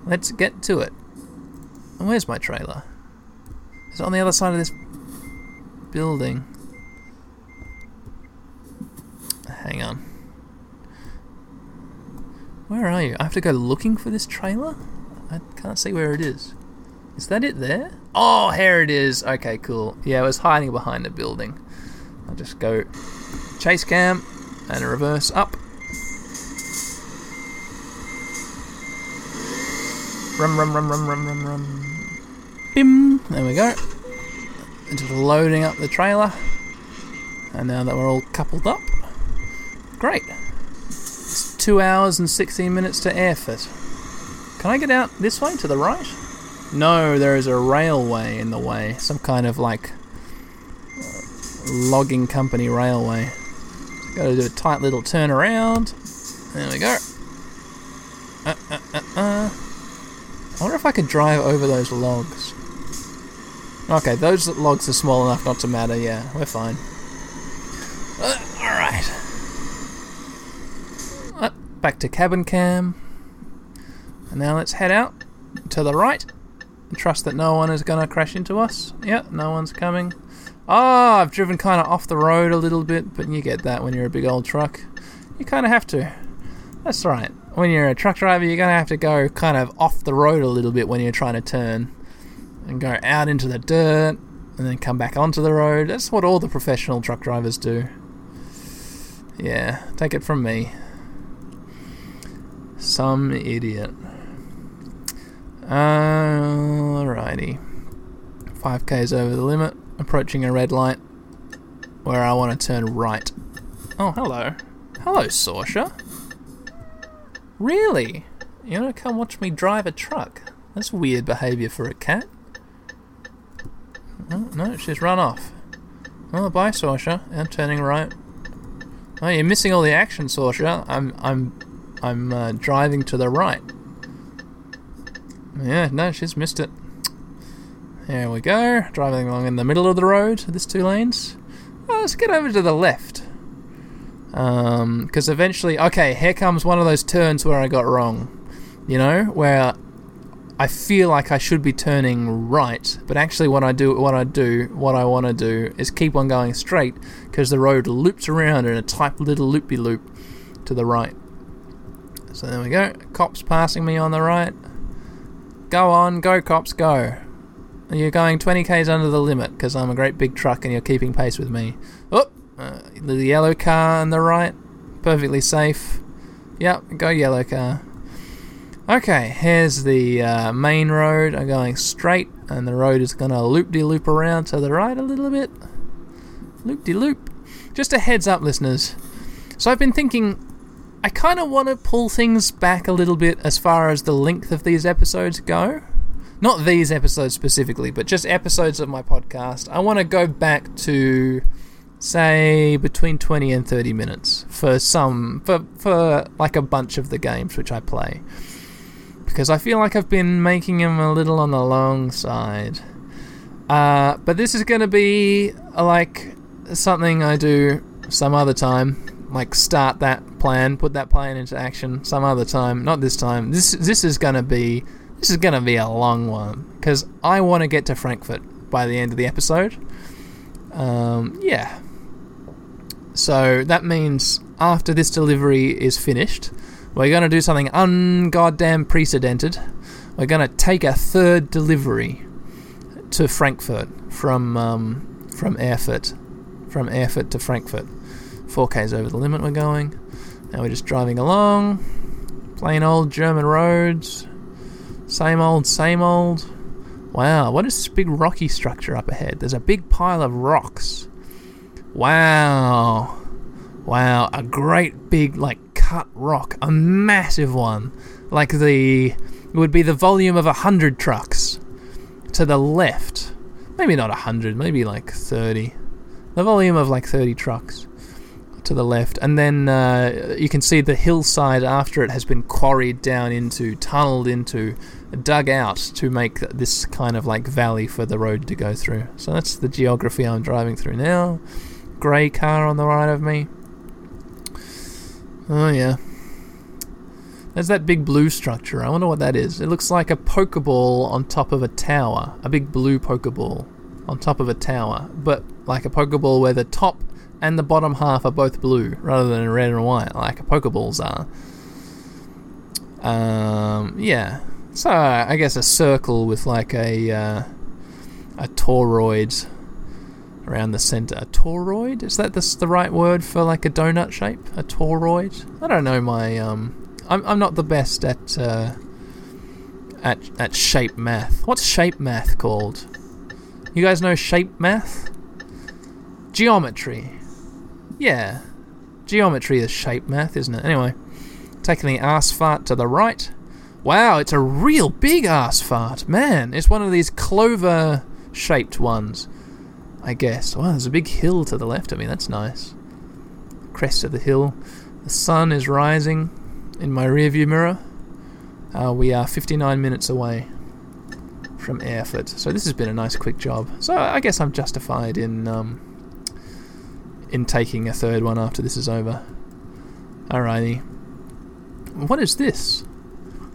Let's get to it. Where's my trailer? It's on the other side of this building. Hang on. Where are you? I have to go looking for this trailer? I can't see where it is. Is that it there? Oh, here it is. Okay, cool. Yeah, it was hiding behind a building. I'll just go chase cam and reverse up. Rum, rum, rum, rum, rum, rum, rum. Bim! There we go. And just loading up the trailer. And now that we're all coupled up, great. It's two hours and 16 minutes to Erfurt. Can I get out this way to the right? No, there is a railway in the way. Some kind of like logging company railway. Got to do a tight little turn around. There we go. Uh, uh, uh, uh. I wonder if I could drive over those logs. Okay, those logs are small enough not to matter. Yeah, we're fine. Uh, all right. Uh, back to cabin cam. And now let's head out to the right trust that no one is going to crash into us. Yeah, no one's coming. Ah, oh, I've driven kind of off the road a little bit, but you get that when you're a big old truck. You kind of have to. That's right. When you're a truck driver, you're going to have to go kind of off the road a little bit when you're trying to turn and go out into the dirt and then come back onto the road. That's what all the professional truck drivers do. Yeah, take it from me. Some idiot. Alrighty. 5k's over the limit, approaching a red light where I want to turn right. Oh, hello. Hello, Sorsha. Really? You want to come watch me drive a truck? That's weird behaviour for a cat. Oh, no, she's run off. Oh, bye, Sorsha. I'm turning right. Oh, you're missing all the action, Sorsha. I'm, I'm, I'm uh, driving to the right. Yeah, no, she's missed it. There we go. Driving along in the middle of the road, this two lanes. Oh, let's get over to the left. Because um, eventually, okay, here comes one of those turns where I got wrong. You know, where I feel like I should be turning right, but actually, what I do, what I do, what I want to do is keep on going straight because the road loops around in a tight little loopy loop to the right. So there we go. Cops passing me on the right. Go on, go cops, go. You're going 20 k's under the limit because I'm a great big truck and you're keeping pace with me. Oh, uh, the yellow car on the right, perfectly safe. Yep, go yellow car. Okay, here's the uh, main road. I'm going straight, and the road is going to loop de loop around to the right a little bit. Loop de loop. Just a heads up, listeners. So I've been thinking, I kind of want to pull things back a little bit as far as the length of these episodes go. Not these episodes specifically, but just episodes of my podcast. I want to go back to say between 20 and 30 minutes for some for for like a bunch of the games which I play because I feel like I've been making them a little on the long side. Uh, but this is going to be like something I do some other time, like start that plan, put that plan into action some other time. Not this time. This this is going to be this is going to be a long one because I want to get to Frankfurt by the end of the episode. Um, yeah. So that means after this delivery is finished, we're going to do something ungoddamn precedented. we're going to take a third delivery to Frankfurt from um, from Erfurt, from Erfurt to Frankfurt. 4K's over the limit. We're going. Now we're just driving along, plain old German roads, same old, same old. Wow, what is this big rocky structure up ahead? There's a big pile of rocks. Wow. Wow, a great big, like, cut rock. A massive one. Like the. It would be the volume of a hundred trucks. To the left. Maybe not a hundred, maybe like 30. The volume of like 30 trucks to the left, and then uh, you can see the hillside after it has been quarried down into, tunneled into, dug out to make this kind of like valley for the road to go through. So that's the geography I'm driving through now. Grey car on the right of me. Oh yeah. There's that big blue structure. I wonder what that is. It looks like a Pokeball on top of a tower. A big blue Pokeball on top of a tower. But like a Pokeball where the top and the bottom half are both blue rather than red and white like Pokeballs are. Um, yeah. So I guess a circle with like a uh, a toroid around the center. A toroid? Is that the, the right word for like a donut shape? A toroid? I don't know my um I'm I'm not the best at uh, at at shape math. What's shape math called? You guys know shape math? Geometry. Yeah. Geometry is shape math, isn't it? Anyway, taking the ass fart to the right. Wow, it's a real big ass fart. Man, it's one of these clover shaped ones. I guess. Wow, there's a big hill to the left of me. That's nice. Crest of the hill. The sun is rising in my rearview mirror. Uh, we are 59 minutes away from Erfurt. So this has been a nice quick job. So I guess I'm justified in um, in taking a third one after this is over. Alrighty. What is this?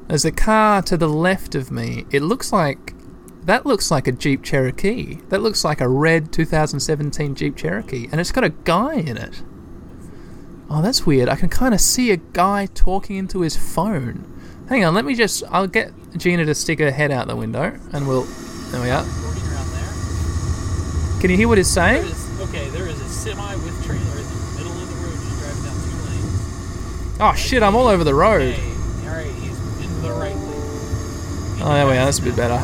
There's a car to the left of me. It looks like. That looks like a Jeep Cherokee. That looks like a red 2017 Jeep Cherokee. And it's got a guy in it. Oh, that's weird. I can kind of see a guy talking into his phone. Hang on, let me just. I'll get Gina to stick her head out the window and we'll. There we are. Recording around there. Can you hear what he's saying? is, okay, there is a semi with trailer in the middle of the road just driving down two lanes. Oh shit, I'm all over the road. Hey, alright, he's in the right lane. Oh, there we are. That's a bit better.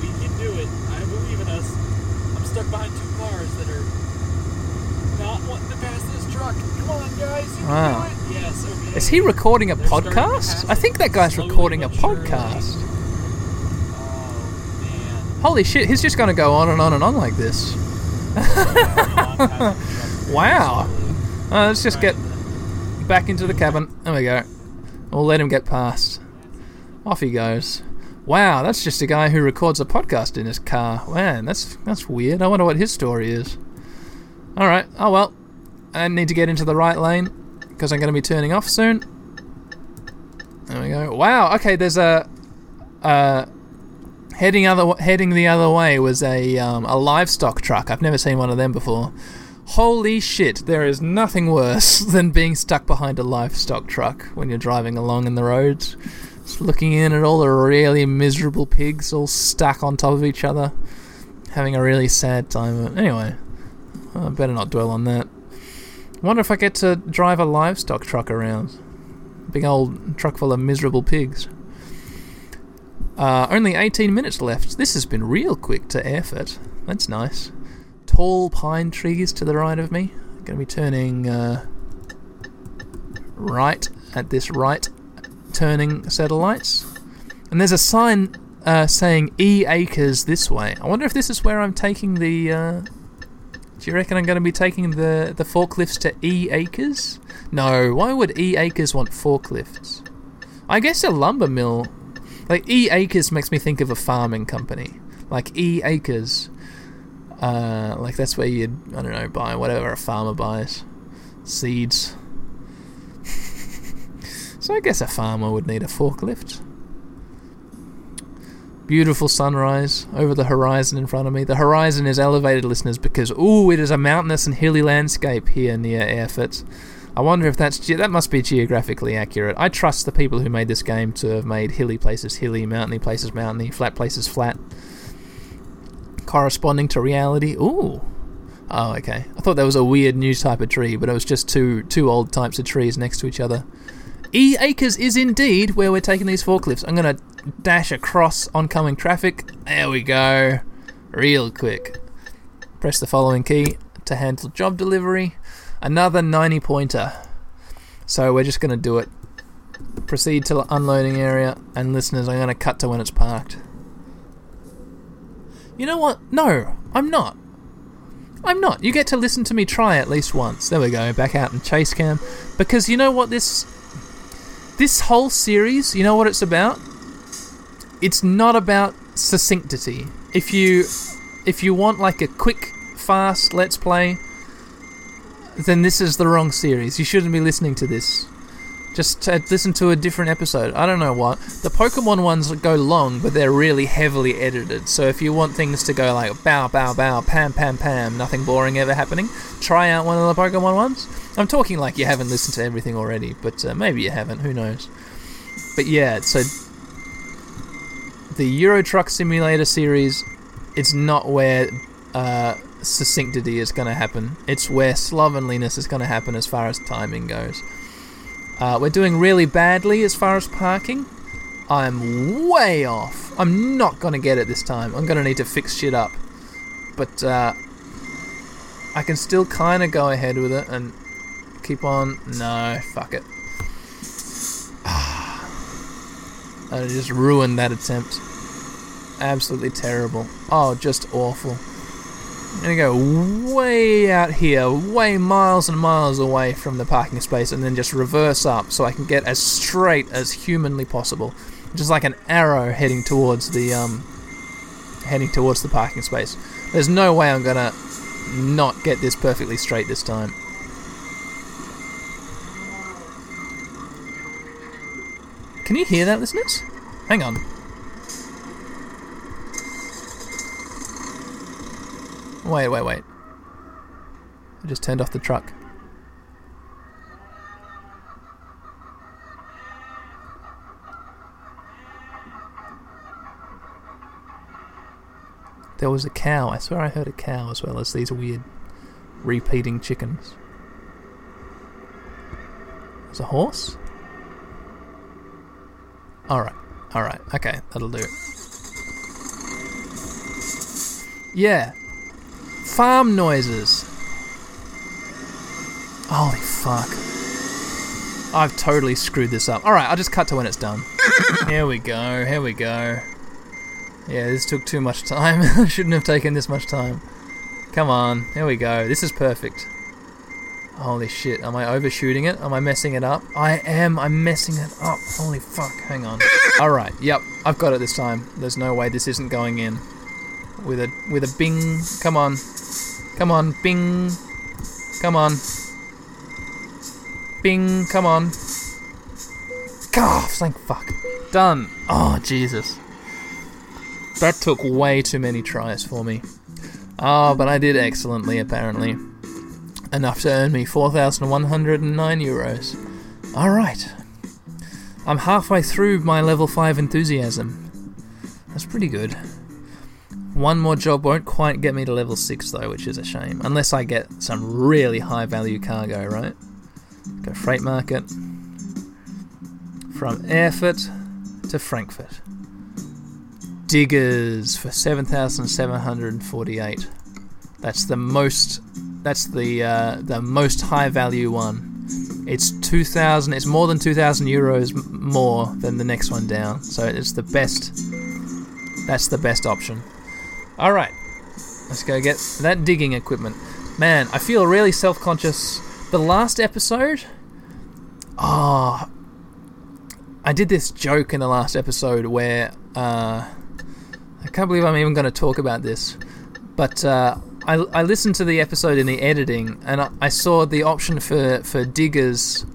We can do it. I believe in us. I'm stuck behind two cars that are not wanting to pass this truck. Come on, guys. You Wow. do it. Yes, okay. Is he recording a They're podcast? I think that guy's recording a but surely. podcast. Oh. Holy shit, he's just going to go on and on and on like this. Wow. Uh, let's just get back into the cabin. There we go. We'll let him get past. Off he goes. Wow, that's just a guy who records a podcast in his car. Man, that's that's weird. I wonder what his story is. All right. Oh well. I need to get into the right lane because I'm going to be turning off soon. There we go. Wow. Okay. There's a. Uh, heading other heading the other way was a um, a livestock truck. I've never seen one of them before. Holy shit! There is nothing worse than being stuck behind a livestock truck when you're driving along in the roads. Just looking in at all the really miserable pigs all stuck on top of each other, having a really sad time. Anyway, I better not dwell on that. Wonder if I get to drive a livestock truck around. Big old truck full of miserable pigs. Uh, only 18 minutes left. This has been real quick to Erfurt. That's nice. Tall pine trees to the right of me. Going to be turning uh, right at this right turning set of lights. And there's a sign uh, saying E acres this way. I wonder if this is where I'm taking the. Uh, do you reckon I'm going to be taking the, the forklifts to E acres? No, why would E acres want forklifts? I guess a lumber mill like E Acres makes me think of a farming company. Like E Acres. Uh, like that's where you'd I don't know buy whatever a farmer buys, seeds. so I guess a farmer would need a forklift. Beautiful sunrise over the horizon in front of me. The horizon is elevated, listeners, because ooh, it is a mountainous and hilly landscape here near Erfurt. I wonder if that's ge- that must be geographically accurate. I trust the people who made this game to have made hilly places hilly, mountainy places mountainy, flat places flat, corresponding to reality. Ooh. Oh, okay. I thought that was a weird new type of tree, but it was just two two old types of trees next to each other. E Acres is indeed where we're taking these forklifts. I'm gonna dash across oncoming traffic. There we go. Real quick. Press the following key to handle job delivery. Another 90 pointer. So we're just gonna do it. Proceed to the unloading area, and listeners, I'm gonna cut to when it's parked. You know what? No, I'm not. I'm not. You get to listen to me try at least once. There we go. Back out in chase cam. Because you know what this this whole series, you know what it's about? It's not about succinctity. If you if you want like a quick, fast let's play, then this is the wrong series. You shouldn't be listening to this. Just uh, listen to a different episode. I don't know what. The Pokemon ones go long, but they're really heavily edited. So if you want things to go like bow, bow, bow, pam, pam, pam, nothing boring ever happening, try out one of the Pokemon ones. I'm talking like you haven't listened to everything already, but uh, maybe you haven't. Who knows? But yeah, so the Euro Truck Simulator series, it's not where uh, succinctity is going to happen. It's where slovenliness is going to happen as far as timing goes. Uh, we're doing really badly as far as parking. I'm way off. I'm not going to get it this time. I'm going to need to fix shit up. But uh, I can still kind of go ahead with it and keep on. No, fuck it. I just ruined that attempt. Absolutely terrible. Oh, just awful. I'm gonna go way out here, way miles and miles away from the parking space, and then just reverse up so I can get as straight as humanly possible, just like an arrow heading towards the um, heading towards the parking space. There's no way I'm gonna not get this perfectly straight this time. Can you hear that, listeners? Hang on. Wait, wait, wait. I just turned off the truck. There was a cow. I swear I heard a cow as well as these weird repeating chickens. There's a horse? Alright, alright, okay, that'll do. it. Yeah. Farm noises. Holy fuck. I've totally screwed this up. Alright, I'll just cut to when it's done. here we go, here we go. Yeah, this took too much time. I shouldn't have taken this much time. Come on, here we go. This is perfect. Holy shit, am I overshooting it? Am I messing it up? I am, I'm messing it up. Holy fuck, hang on. Alright, yep, I've got it this time. There's no way this isn't going in. With a with a bing. Come on. Come on, bing. Come on. Bing, come on. God, thank fuck. Done. Oh, Jesus. That took way too many tries for me. Oh, but I did excellently, apparently. Enough to earn me 4,109 euros. Alright. I'm halfway through my level 5 enthusiasm. That's pretty good. One more job won't quite get me to level 6 though, which is a shame. Unless I get some really high value cargo, right? Go freight market. From Erfurt to Frankfurt. Diggers for 7,748. That's the most that's the uh, the most high value one. It's 2000 it's more than 2000 euros more than the next one down. So it's the best that's the best option. All right. Let's go get that digging equipment. Man, I feel really self-conscious. The last episode Ah, I did this joke in the last episode where uh, I can't believe I'm even going to talk about this, but uh, I, I listened to the episode in the editing and I, I saw the option for, for diggers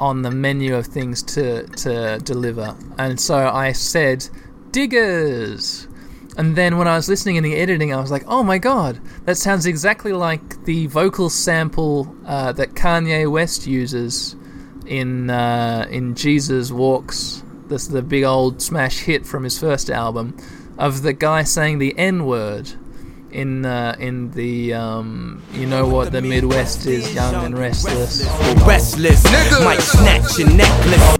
on the menu of things to to deliver, and so I said diggers, And then when I was listening in the editing, I was like, "Oh my god, that sounds exactly like the vocal sample uh, that Kanye West uses in uh, in Jesus Walks." This the big old smash hit from his first album of the guy saying the N word in uh, in the um, you know what the Midwest is young and restless Restless, might snatch your necklace.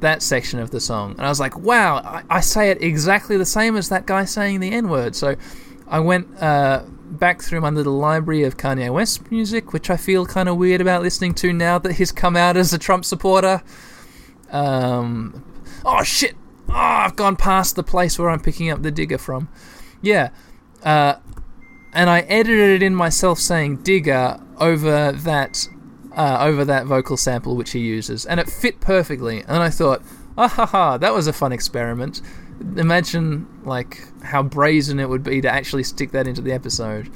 That section of the song. And I was like wow I, I say it exactly the same as that guy saying the N word so I went uh, back through my little library of Kanye West music which I feel kind of weird about listening to now that he's come out as a Trump supporter. Um, oh shit. Oh I've gone past the place where I'm picking up the digger from. Yeah uh, and I edited it in myself saying digger over that uh, over that vocal sample which he uses, and it fit perfectly. And I thought, ah ha ha, that was a fun experiment. Imagine like how brazen it would be to actually stick that into the episode.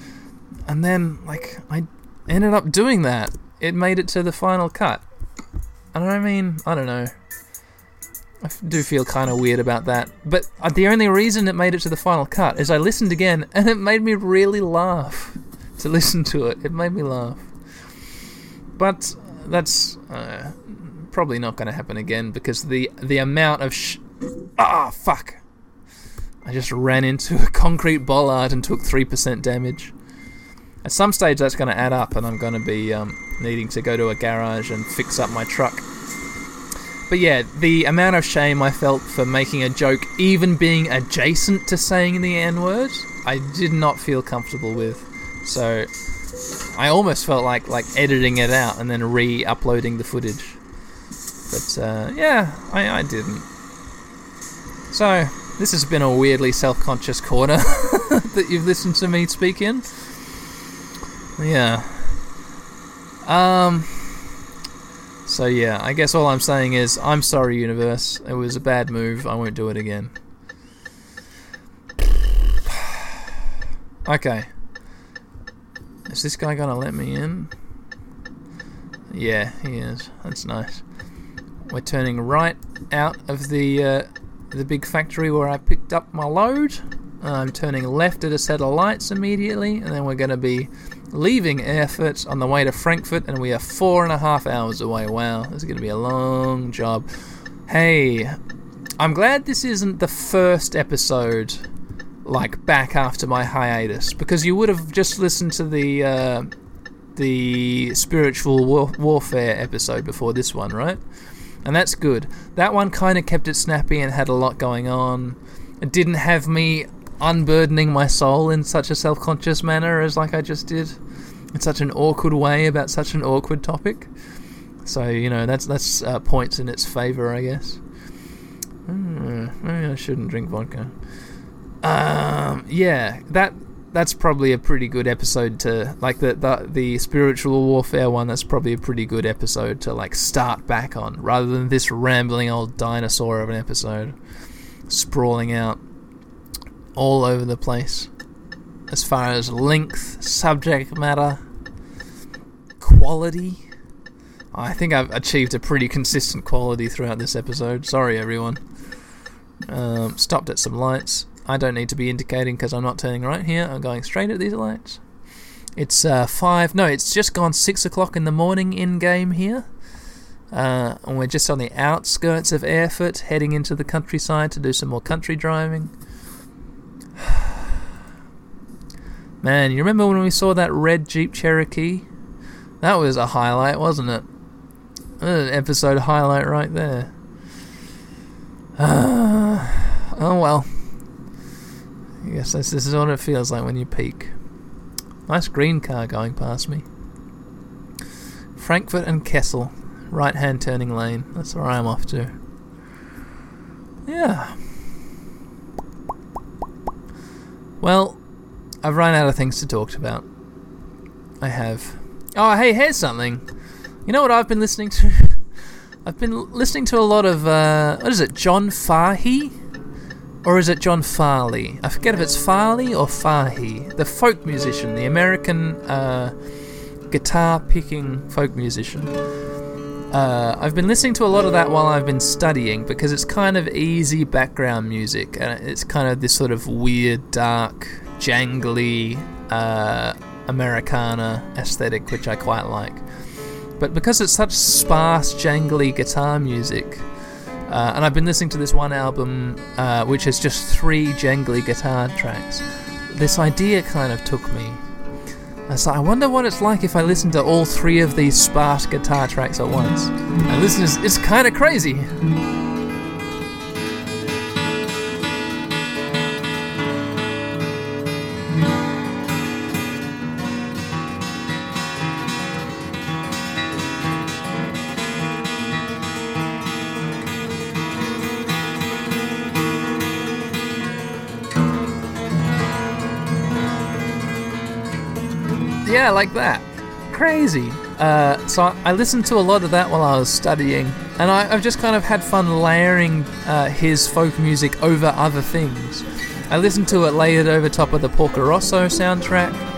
And then like I ended up doing that. It made it to the final cut. And I mean, I don't know. I do feel kind of weird about that. But uh, the only reason it made it to the final cut is I listened again and it made me really laugh to listen to it. It made me laugh. But that's uh, probably not going to happen again because the the amount of sh- ah fuck. I just ran into a concrete bollard and took three percent damage. At some stage, that's going to add up, and I'm going to be um, needing to go to a garage and fix up my truck. But yeah, the amount of shame I felt for making a joke, even being adjacent to saying the N word, I did not feel comfortable with. So I almost felt like like editing it out and then re-uploading the footage. But uh, yeah, I, I didn't. So this has been a weirdly self-conscious corner that you've listened to me speak in. Yeah. Um. So yeah, I guess all I'm saying is I'm sorry, universe. It was a bad move. I won't do it again. Okay. Is this guy gonna let me in? Yeah, he is. That's nice. We're turning right out of the uh, the big factory where I picked up my load. I'm turning left at a set of lights immediately, and then we're going to be leaving Erfurt on the way to Frankfurt, and we are four and a half hours away. Wow, this is going to be a long job. Hey, I'm glad this isn't the first episode like back after my hiatus because you would have just listened to the uh, the spiritual war- warfare episode before this one, right? And that's good. That one kind of kept it snappy and had a lot going on. It didn't have me unburdening my soul in such a self-conscious manner as like I just did in such an awkward way about such an awkward topic. So you know that's that's uh, points in its favor, I guess. Hmm, maybe I shouldn't drink vodka. Um, yeah, that that's probably a pretty good episode to like the, the the spiritual warfare one. That's probably a pretty good episode to like start back on, rather than this rambling old dinosaur of an episode, sprawling out all over the place. As far as length, subject matter, quality, I think I've achieved a pretty consistent quality throughout this episode. Sorry, everyone. Um, stopped at some lights. I don't need to be indicating because I'm not turning right here. I'm going straight at these lights. It's uh, five. No, it's just gone six o'clock in the morning in game here. Uh, and we're just on the outskirts of Erfurt, heading into the countryside to do some more country driving. Man, you remember when we saw that red Jeep Cherokee? That was a highlight, wasn't it? An episode highlight right there. oh well. Guess this, this is what it feels like when you peak. Nice green car going past me. Frankfurt and Kassel, right hand turning lane. That's where I'm off to. Yeah. Well, I've run out of things to talk about. I have. Oh, hey, here's something. You know what I've been listening to? I've been listening to a lot of, uh, what is it, John Fahey? Or is it John Farley? I forget if it's Farley or Fahey. The folk musician, the American uh, guitar picking folk musician. Uh, I've been listening to a lot of that while I've been studying because it's kind of easy background music and it's kind of this sort of weird, dark, jangly uh, Americana aesthetic, which I quite like. But because it's such sparse, jangly guitar music, uh, and I've been listening to this one album uh, which has just three jangly guitar tracks, this idea kind of took me. I was like, I wonder what it's like if I listen to all three of these sparse guitar tracks at once. And listen, it's, it's kind of crazy. Yeah, like that. Crazy. Uh, so I, listened to a lot of that while I was studying, and I, I've just kind of had fun layering uh, his folk music over other things. I listened to it layered over top of the Porco Rosso soundtrack.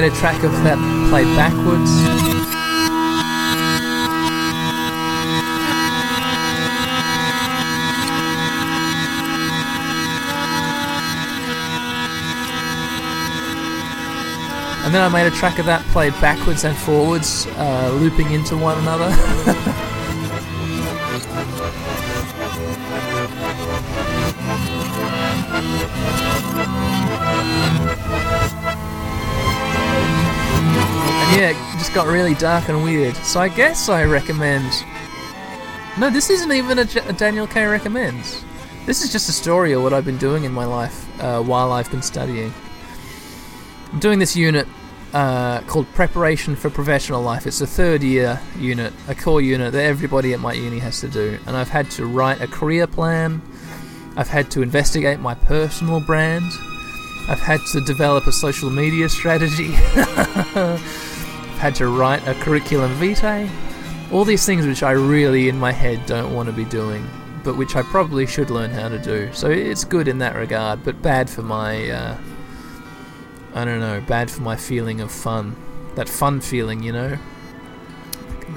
Made a track of that played backwards. And then I made a track of that played backwards and forwards, uh, looping into one another. got really dark and weird. So I guess I recommend. No, this isn't even a, J- a Daniel K recommends. This is just a story of what I've been doing in my life uh, while I've been studying. I'm doing this unit uh, called Preparation for Professional Life. It's a third year unit, a core unit that everybody at my uni has to do. And I've had to write a career plan, I've had to investigate my personal brand, I've had to develop a social media strategy, had to write a curriculum vitae. All these things which I really, in my head, don't want to be doing, but which I probably should learn how to do. So it's good in that regard, but bad for my. Uh, I don't know, bad for my feeling of fun. That fun feeling, you know?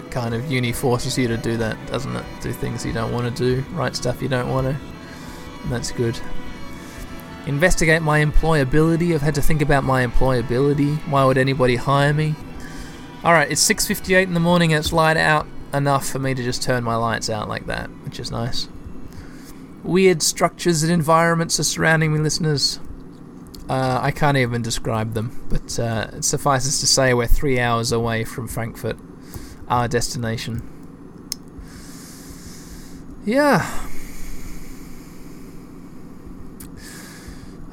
Kind of uni forces you to do that, doesn't it? Do things you don't want to do, write stuff you don't want to. And that's good. Investigate my employability. I've had to think about my employability. Why would anybody hire me? Alright, it's 6.58 in the morning and it's light out enough for me to just turn my lights out like that, which is nice. Weird structures and environments are surrounding me, listeners. Uh, I can't even describe them, but uh, it suffices to say we're three hours away from Frankfurt, our destination. Yeah.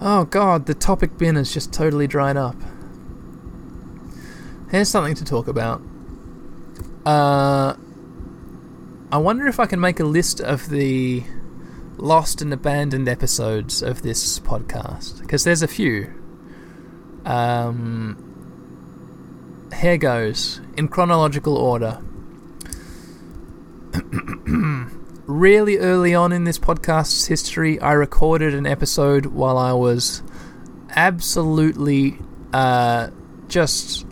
Oh god, the topic bin has just totally dried up. Here's something to talk about. Uh, I wonder if I can make a list of the lost and abandoned episodes of this podcast because there's a few. Um, here goes in chronological order. really early on in this podcast's history, I recorded an episode while I was absolutely uh, just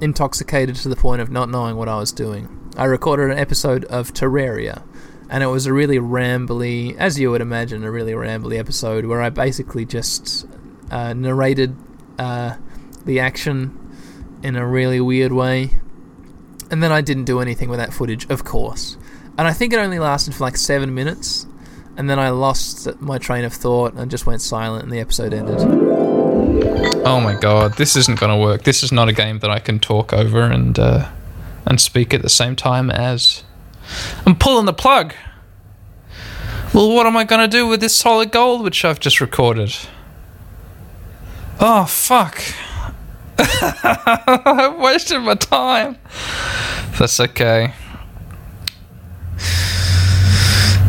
intoxicated to the point of not knowing what I was doing. I recorded an episode of Terraria, and it was a really rambly, as you would imagine, a really rambly episode where I basically just uh, narrated uh, the action in a really weird way, and then I didn't do anything with that footage, of course. And I think it only lasted for like seven minutes, and then I lost my train of thought and just went silent, and the episode ended. Oh my god, this isn't going to work. This is not a game that I can talk over and uh, and speak at the same time as. I'm pulling the plug. Well, what am I going to do with this solid gold which I've just recorded? Oh fuck! I wasted my time. That's okay.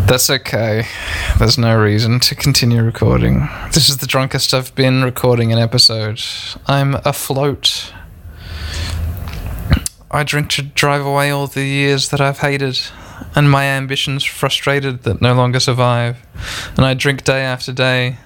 That's okay. There's no reason to continue recording. This is the drunkest I've been recording an episode. I'm afloat. I drink to drive away all the years that I've hated and my ambitions frustrated that no longer survive. And I drink day after day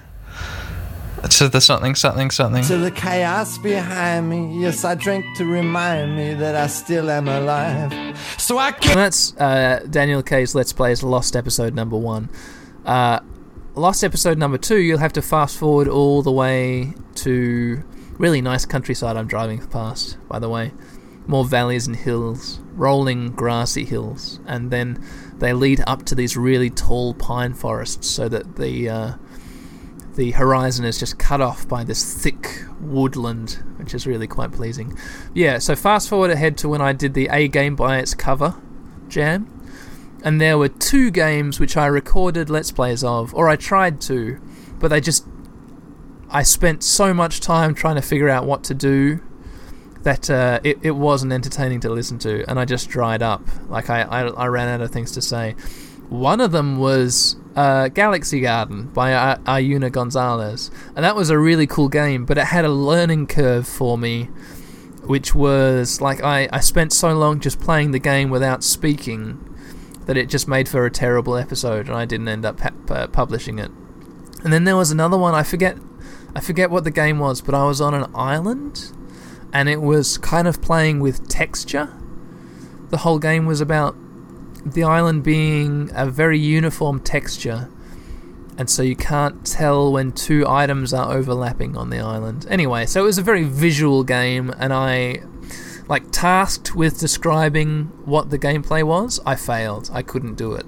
to the something, something, something. To the chaos behind me, yes, I drink to remind me that I still am alive. So I can that's uh, Daniel K's Let's Plays Lost episode number one. Uh, Lost episode number two, you'll have to fast forward all the way to really nice countryside I'm driving past, by the way. More valleys and hills, rolling grassy hills, and then they lead up to these really tall pine forests so that the. Uh, the horizon is just cut off by this thick woodland, which is really quite pleasing. Yeah, so fast forward ahead to when I did the A Game by its cover jam, and there were two games which I recorded Let's Plays of, or I tried to, but they just. I spent so much time trying to figure out what to do that uh, it, it wasn't entertaining to listen to, and I just dried up. Like, I, I, I ran out of things to say. One of them was uh, Galaxy Garden by Ayuna Gonzalez, and that was a really cool game, but it had a learning curve for me, which was like I, I spent so long just playing the game without speaking that it just made for a terrible episode, and I didn't end up uh, publishing it. And then there was another one I forget I forget what the game was, but I was on an island, and it was kind of playing with texture. The whole game was about the island being a very uniform texture, and so you can't tell when two items are overlapping on the island. Anyway, so it was a very visual game, and I, like, tasked with describing what the gameplay was. I failed. I couldn't do it.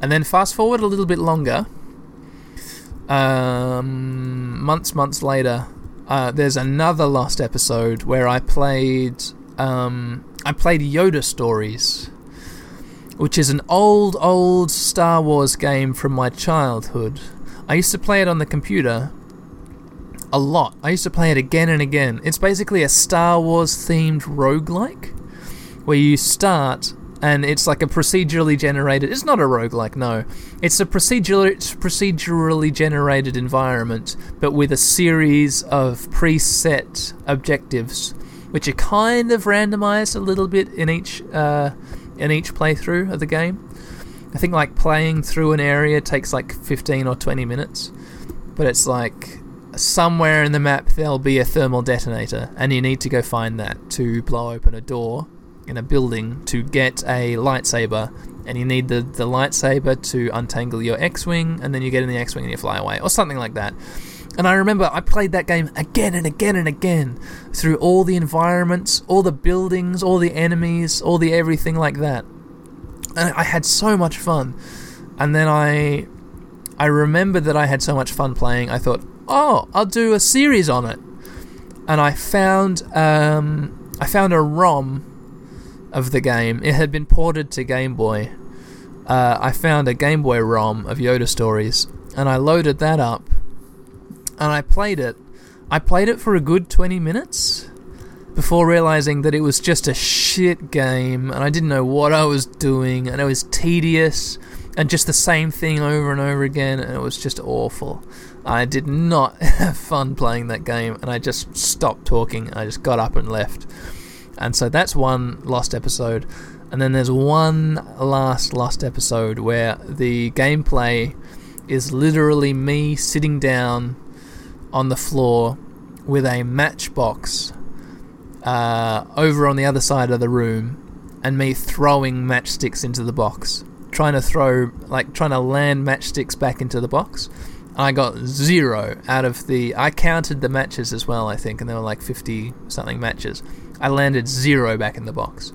And then fast forward a little bit longer. Um, months, months later, uh, there's another lost episode where I played. Um, I played Yoda Stories which is an old, old Star Wars game from my childhood. I used to play it on the computer a lot. I used to play it again and again. It's basically a Star Wars themed roguelike where you start and it's like a procedurally generated. It's not a roguelike, no. It's a procedural, procedurally generated environment, but with a series of preset objectives, which are kind of randomized a little bit in each uh, in each playthrough of the game. I think like playing through an area takes like 15 or 20 minutes, but it's like somewhere in the map there'll be a thermal detonator, and you need to go find that to blow open a door in a building to get a lightsaber, and you need the, the lightsaber to untangle your X Wing, and then you get in the X Wing and you fly away, or something like that. And I remember I played that game again and again and again through all the environments, all the buildings, all the enemies, all the everything like that. And I had so much fun. And then I I remembered that I had so much fun playing. I thought, "Oh, I'll do a series on it." And I found um, I found a ROM of the game. It had been ported to Game Boy. Uh, I found a Game Boy ROM of Yoda Stories, and I loaded that up and I played it. I played it for a good 20 minutes before realizing that it was just a shit game and I didn't know what I was doing and it was tedious and just the same thing over and over again and it was just awful. I did not have fun playing that game and I just stopped talking. I just got up and left. And so that's one lost episode. And then there's one last lost episode where the gameplay is literally me sitting down on the floor with a matchbox uh, over on the other side of the room and me throwing matchsticks into the box. Trying to throw, like, trying to land matchsticks back into the box. I got zero out of the. I counted the matches as well, I think, and there were like 50 something matches. I landed zero back in the box.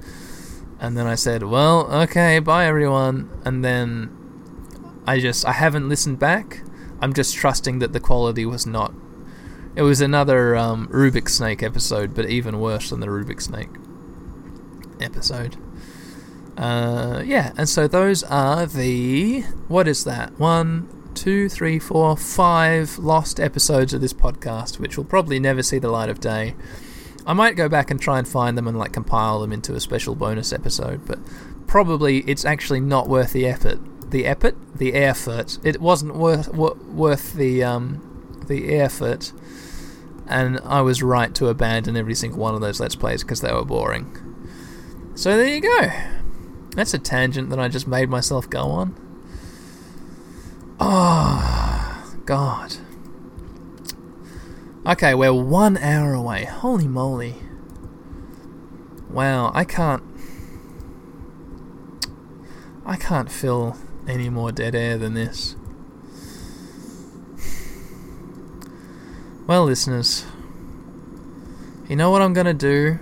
And then I said, well, okay, bye everyone. And then I just. I haven't listened back. I'm just trusting that the quality was not. It was another um, Rubik's Snake episode, but even worse than the Rubik's Snake episode. Uh, yeah, and so those are the. What is that? One, two, three, four, five lost episodes of this podcast, which will probably never see the light of day. I might go back and try and find them and like compile them into a special bonus episode, but probably it's actually not worth the effort. The effort, the effort. It wasn't worth worth the um, the effort and I was right to abandon every single one of those Let's Plays because they were boring. So there you go. That's a tangent that I just made myself go on. Oh, God. Okay, we're one hour away. Holy moly. Wow, I can't. I can't fill any more dead air than this. Well, listeners, you know what I'm gonna do?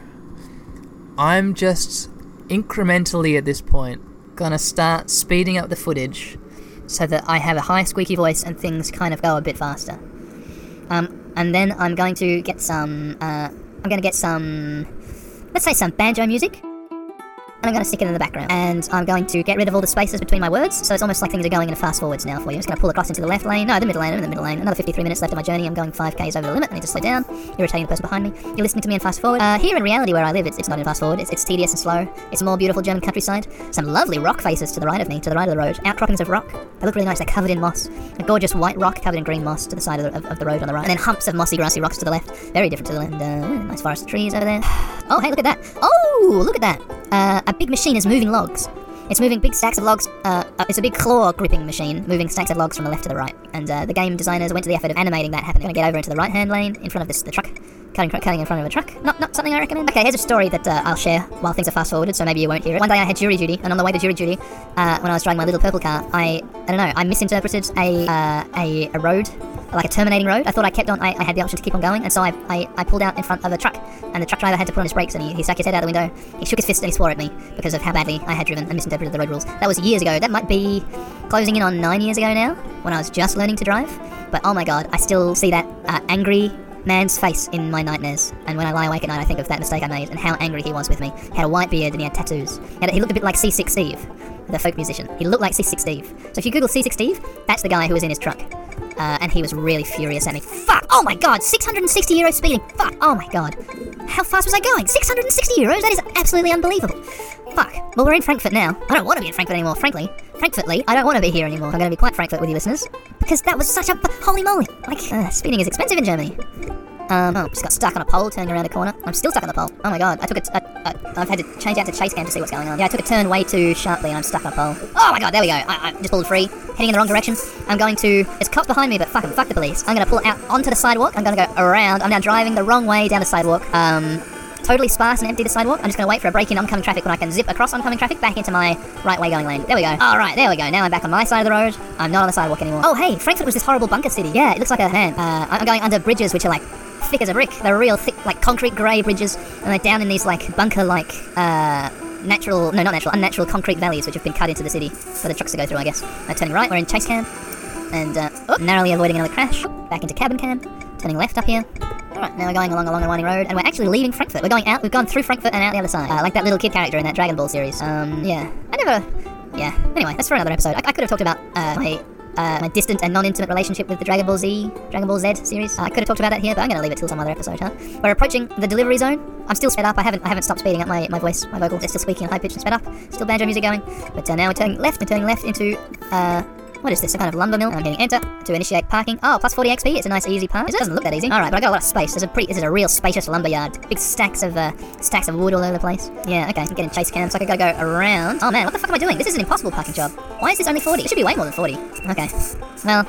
I'm just incrementally at this point Gonna start speeding up the footage so that I have a high squeaky voice and things kind of go a bit faster. Um, and then I'm going to get some. Uh, I'm going to get some. Let's say some banjo music. And I'm going to stick it in the background. And I'm going to get rid of all the spaces between my words, so it's almost like things are going in a fast forwards now for you. I'm just going to pull across into the left lane. No, the middle lane. I'm in the middle lane. Another 53 minutes left of my journey. I'm going 5k's over the limit. I need to slow down. Irritating the person behind me. You're listening to me in fast forward. Uh, here in reality, where I live, it's, it's not in fast forward. It's, it's tedious and slow. It's more beautiful German countryside. Some lovely rock faces to the right of me, to the right of the road. Outcroppings of rock. They look really nice. They're covered in moss. A gorgeous white rock covered in green moss to the side of the, of, of the road on the right. And then humps of mossy, grassy rocks to the left. Very different to the land. Uh, nice forest trees over there. Oh, hey, look at that. Oh, look at that. Uh, a big machine is moving logs. It's moving big stacks of logs. Uh, uh, it's a big claw gripping machine, moving stacks of logs from the left to the right. And uh, the game designers went to the effort of animating that happening. Going to get over into the right hand lane in front of this the truck, cutting cutting in front of a truck. Not not something I recommend. Okay, here's a story that uh, I'll share while things are fast forwarded, so maybe you won't hear it. One day I had jury duty, and on the way to jury duty, uh, when I was driving my little purple car, I I don't know, I misinterpreted a uh, a, a road like a terminating road. I thought I kept on, I, I had the option to keep on going, and so I, I, I pulled out in front of a truck, and the truck driver had to put on his brakes, and he, he stuck his head out the window. He shook his fist and he swore at me because of how badly I had driven and misinterpreted the road rules. That was years ago. That might be closing in on nine years ago now, when I was just learning to drive. But oh my god, I still see that uh, angry man's face in my nightmares. And when I lie awake at night, I think of that mistake I made and how angry he was with me. He had a white beard and he had tattoos. He looked a bit like Seasick Steve, the folk musician. He looked like Seasick Steve. So if you Google Seasick Steve, that's the guy who was in his truck. Uh, and he was really furious at me. Fuck! Oh my god! 660 euros speeding! Fuck! Oh my god! How fast was I going? 660 euros? That is absolutely unbelievable. Fuck. Well, we're in Frankfurt now. I don't want to be in Frankfurt anymore, frankly. Frankfurtly, I don't want to be here anymore. I'm going to be quite Frankfurt with you listeners. Because that was such a. Holy moly! Like, uh, speeding is expensive in Germany. Um, oh, just got stuck on a pole turning around a corner. I'm still stuck on the pole. Oh my god, I took it. I, have had to change out to chase cam to see what's going on. Yeah, I took a turn way too sharply and I'm stuck on a pole. Oh my god, there we go. I, I just pulled free, heading in the wrong direction. I'm going to. There's cops behind me, but fuck 'em, fuck the police. I'm to pull out onto the sidewalk. I'm to go around. I'm now driving the wrong way down the sidewalk. Um, totally sparse and empty the sidewalk. I'm just going to wait for a break in oncoming traffic when I can zip across oncoming traffic back into my right way going lane. There we go. All right, there we go. Now I'm back on my side of the road. I'm not on the sidewalk anymore. Oh hey, Frankfurt was this horrible bunker city. Yeah, it looks like a man. Uh, I'm going under bridges which are like thick as a brick. They're real thick, like concrete grey bridges, and they're down in these like bunker-like, uh, natural, no, not natural, unnatural concrete valleys which have been cut into the city for the trucks to go through. I guess. Uh, turning right, we're in chase cam, and uh, oh, narrowly avoiding another crash. Back into cabin cam. Turning left up here. Alright, now we're going along along a winding road, and we're actually leaving Frankfurt. We're going out, we've gone through Frankfurt and out the other side. Uh, like that little kid character in that Dragon Ball series. Um, yeah. I never... Yeah. Anyway, that's for another episode. I, I could have talked about uh, my uh, my distant and non-intimate relationship with the Dragon Ball Z, Dragon Ball Z series. Uh, I could have talked about that here, but I'm going to leave it till some other episode, huh? We're approaching the delivery zone. I'm still sped up. I haven't I haven't stopped speeding up my, my voice, my vocals. It's still squeaking high pitch and sped up. Still banjo music going. But uh, now we're turning left. We're turning left into uh, what is this? A kind of lumber mill. I'm hitting enter to initiate parking. Oh, plus 40 XP. It's a nice easy park. It doesn't look that easy. All right, but I got a lot of space. There's a pretty. This is a real spacious lumber yard. Big stacks of uh, stacks of wood all over the place. Yeah. Okay. I'm getting chase cam, so I could go go around. Oh man, what the fuck am I doing? This is an impossible parking job. Why is this only 40? It should be way more than 40. Okay. Well.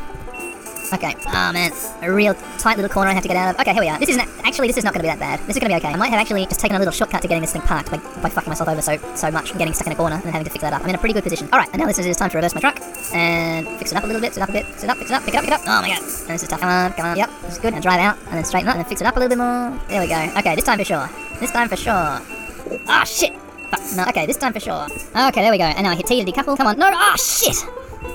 Okay. Oh man, a real tight little corner I have to get out of. Okay, here we are. This isn't actually. This is not to be that bad. This is to be okay. I might have actually just taken a little shortcut to getting this thing parked by, by fucking myself over so so much and getting stuck in a corner and having to fix that up. I'm in a pretty good position. All right, and now this is it's time to reverse my truck and fix it up a little bit. Sit up a bit. Sit up. Fix it up. Pick it up. Pick it up. Oh my god. And this is tough. Come on. Come on. Yep. This is good. And drive out and then straighten up and then fix it up a little bit more. There we go. Okay, this time for sure. This time for sure. Ah shit. Fuck. No. Okay, this time for sure. Okay, there we go. And now I hit T to decouple. Come on. No. Ah shit.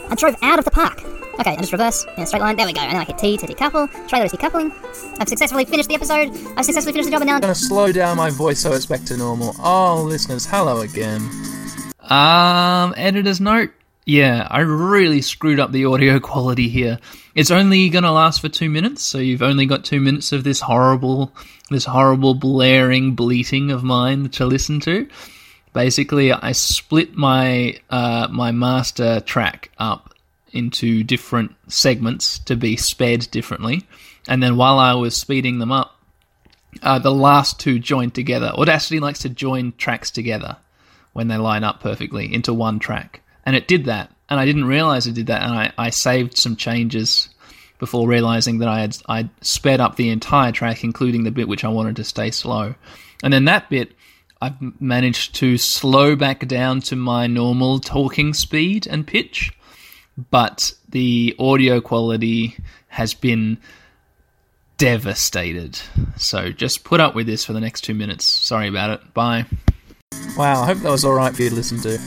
I drove out of the park. Okay, and just reverse in a straight line. There we go. And then I hit T to decouple. Trailer is decoupling. I've successfully finished the episode. I've successfully finished the job, and now I'm going to slow down my voice so it's back to normal. Oh, listeners, hello again. Um, editor's note. Yeah, I really screwed up the audio quality here. It's only gonna last for two minutes, so you've only got two minutes of this horrible, this horrible blaring bleating of mine to listen to. Basically, I split my uh, my master track up into different segments to be sped differently. And then while I was speeding them up, uh, the last two joined together. Audacity likes to join tracks together when they line up perfectly into one track. And it did that. And I didn't realize it did that. And I, I saved some changes before realizing that I had I sped up the entire track, including the bit which I wanted to stay slow. And then that bit, I've managed to slow back down to my normal talking speed and pitch, but the audio quality has been devastated. So just put up with this for the next two minutes. Sorry about it. Bye. Wow, I hope that was alright for you to listen to.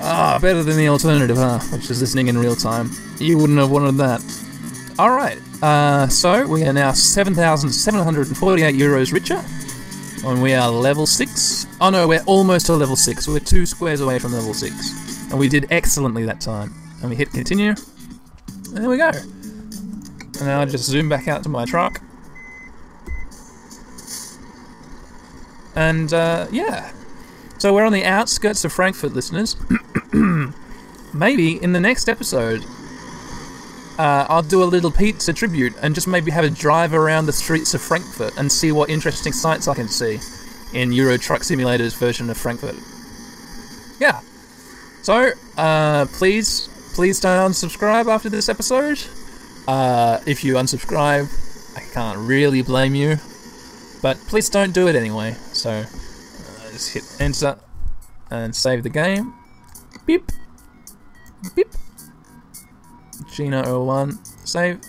Ah, better than the alternative, huh? Which is listening in real time. You wouldn't have wanted that. Alright, uh, so we are now 7,748 euros richer. And we are level 6. Oh no, we're almost to level 6. We're two squares away from level 6. And we did excellently that time. And we hit continue. And there we go. And now I just zoom back out to my truck. And uh, yeah. So we're on the outskirts of Frankfurt, listeners. maybe in the next episode, uh, I'll do a little pizza tribute and just maybe have a drive around the streets of Frankfurt and see what interesting sights I can see in Euro Truck Simulator's version of Frankfurt. Yeah. So, uh, please, please don't unsubscribe after this episode. Uh, if you unsubscribe, I can't really blame you. But please don't do it anyway. So, uh, just hit enter and save the game. Beep. Beep. Gino 01. Save.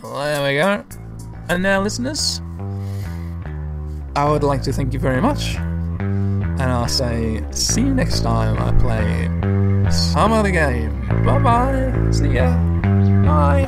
There we go. And now, listeners, I would like to thank you very much. And I'll say, see you next time I play some other game. Bye bye. See ya. Bye.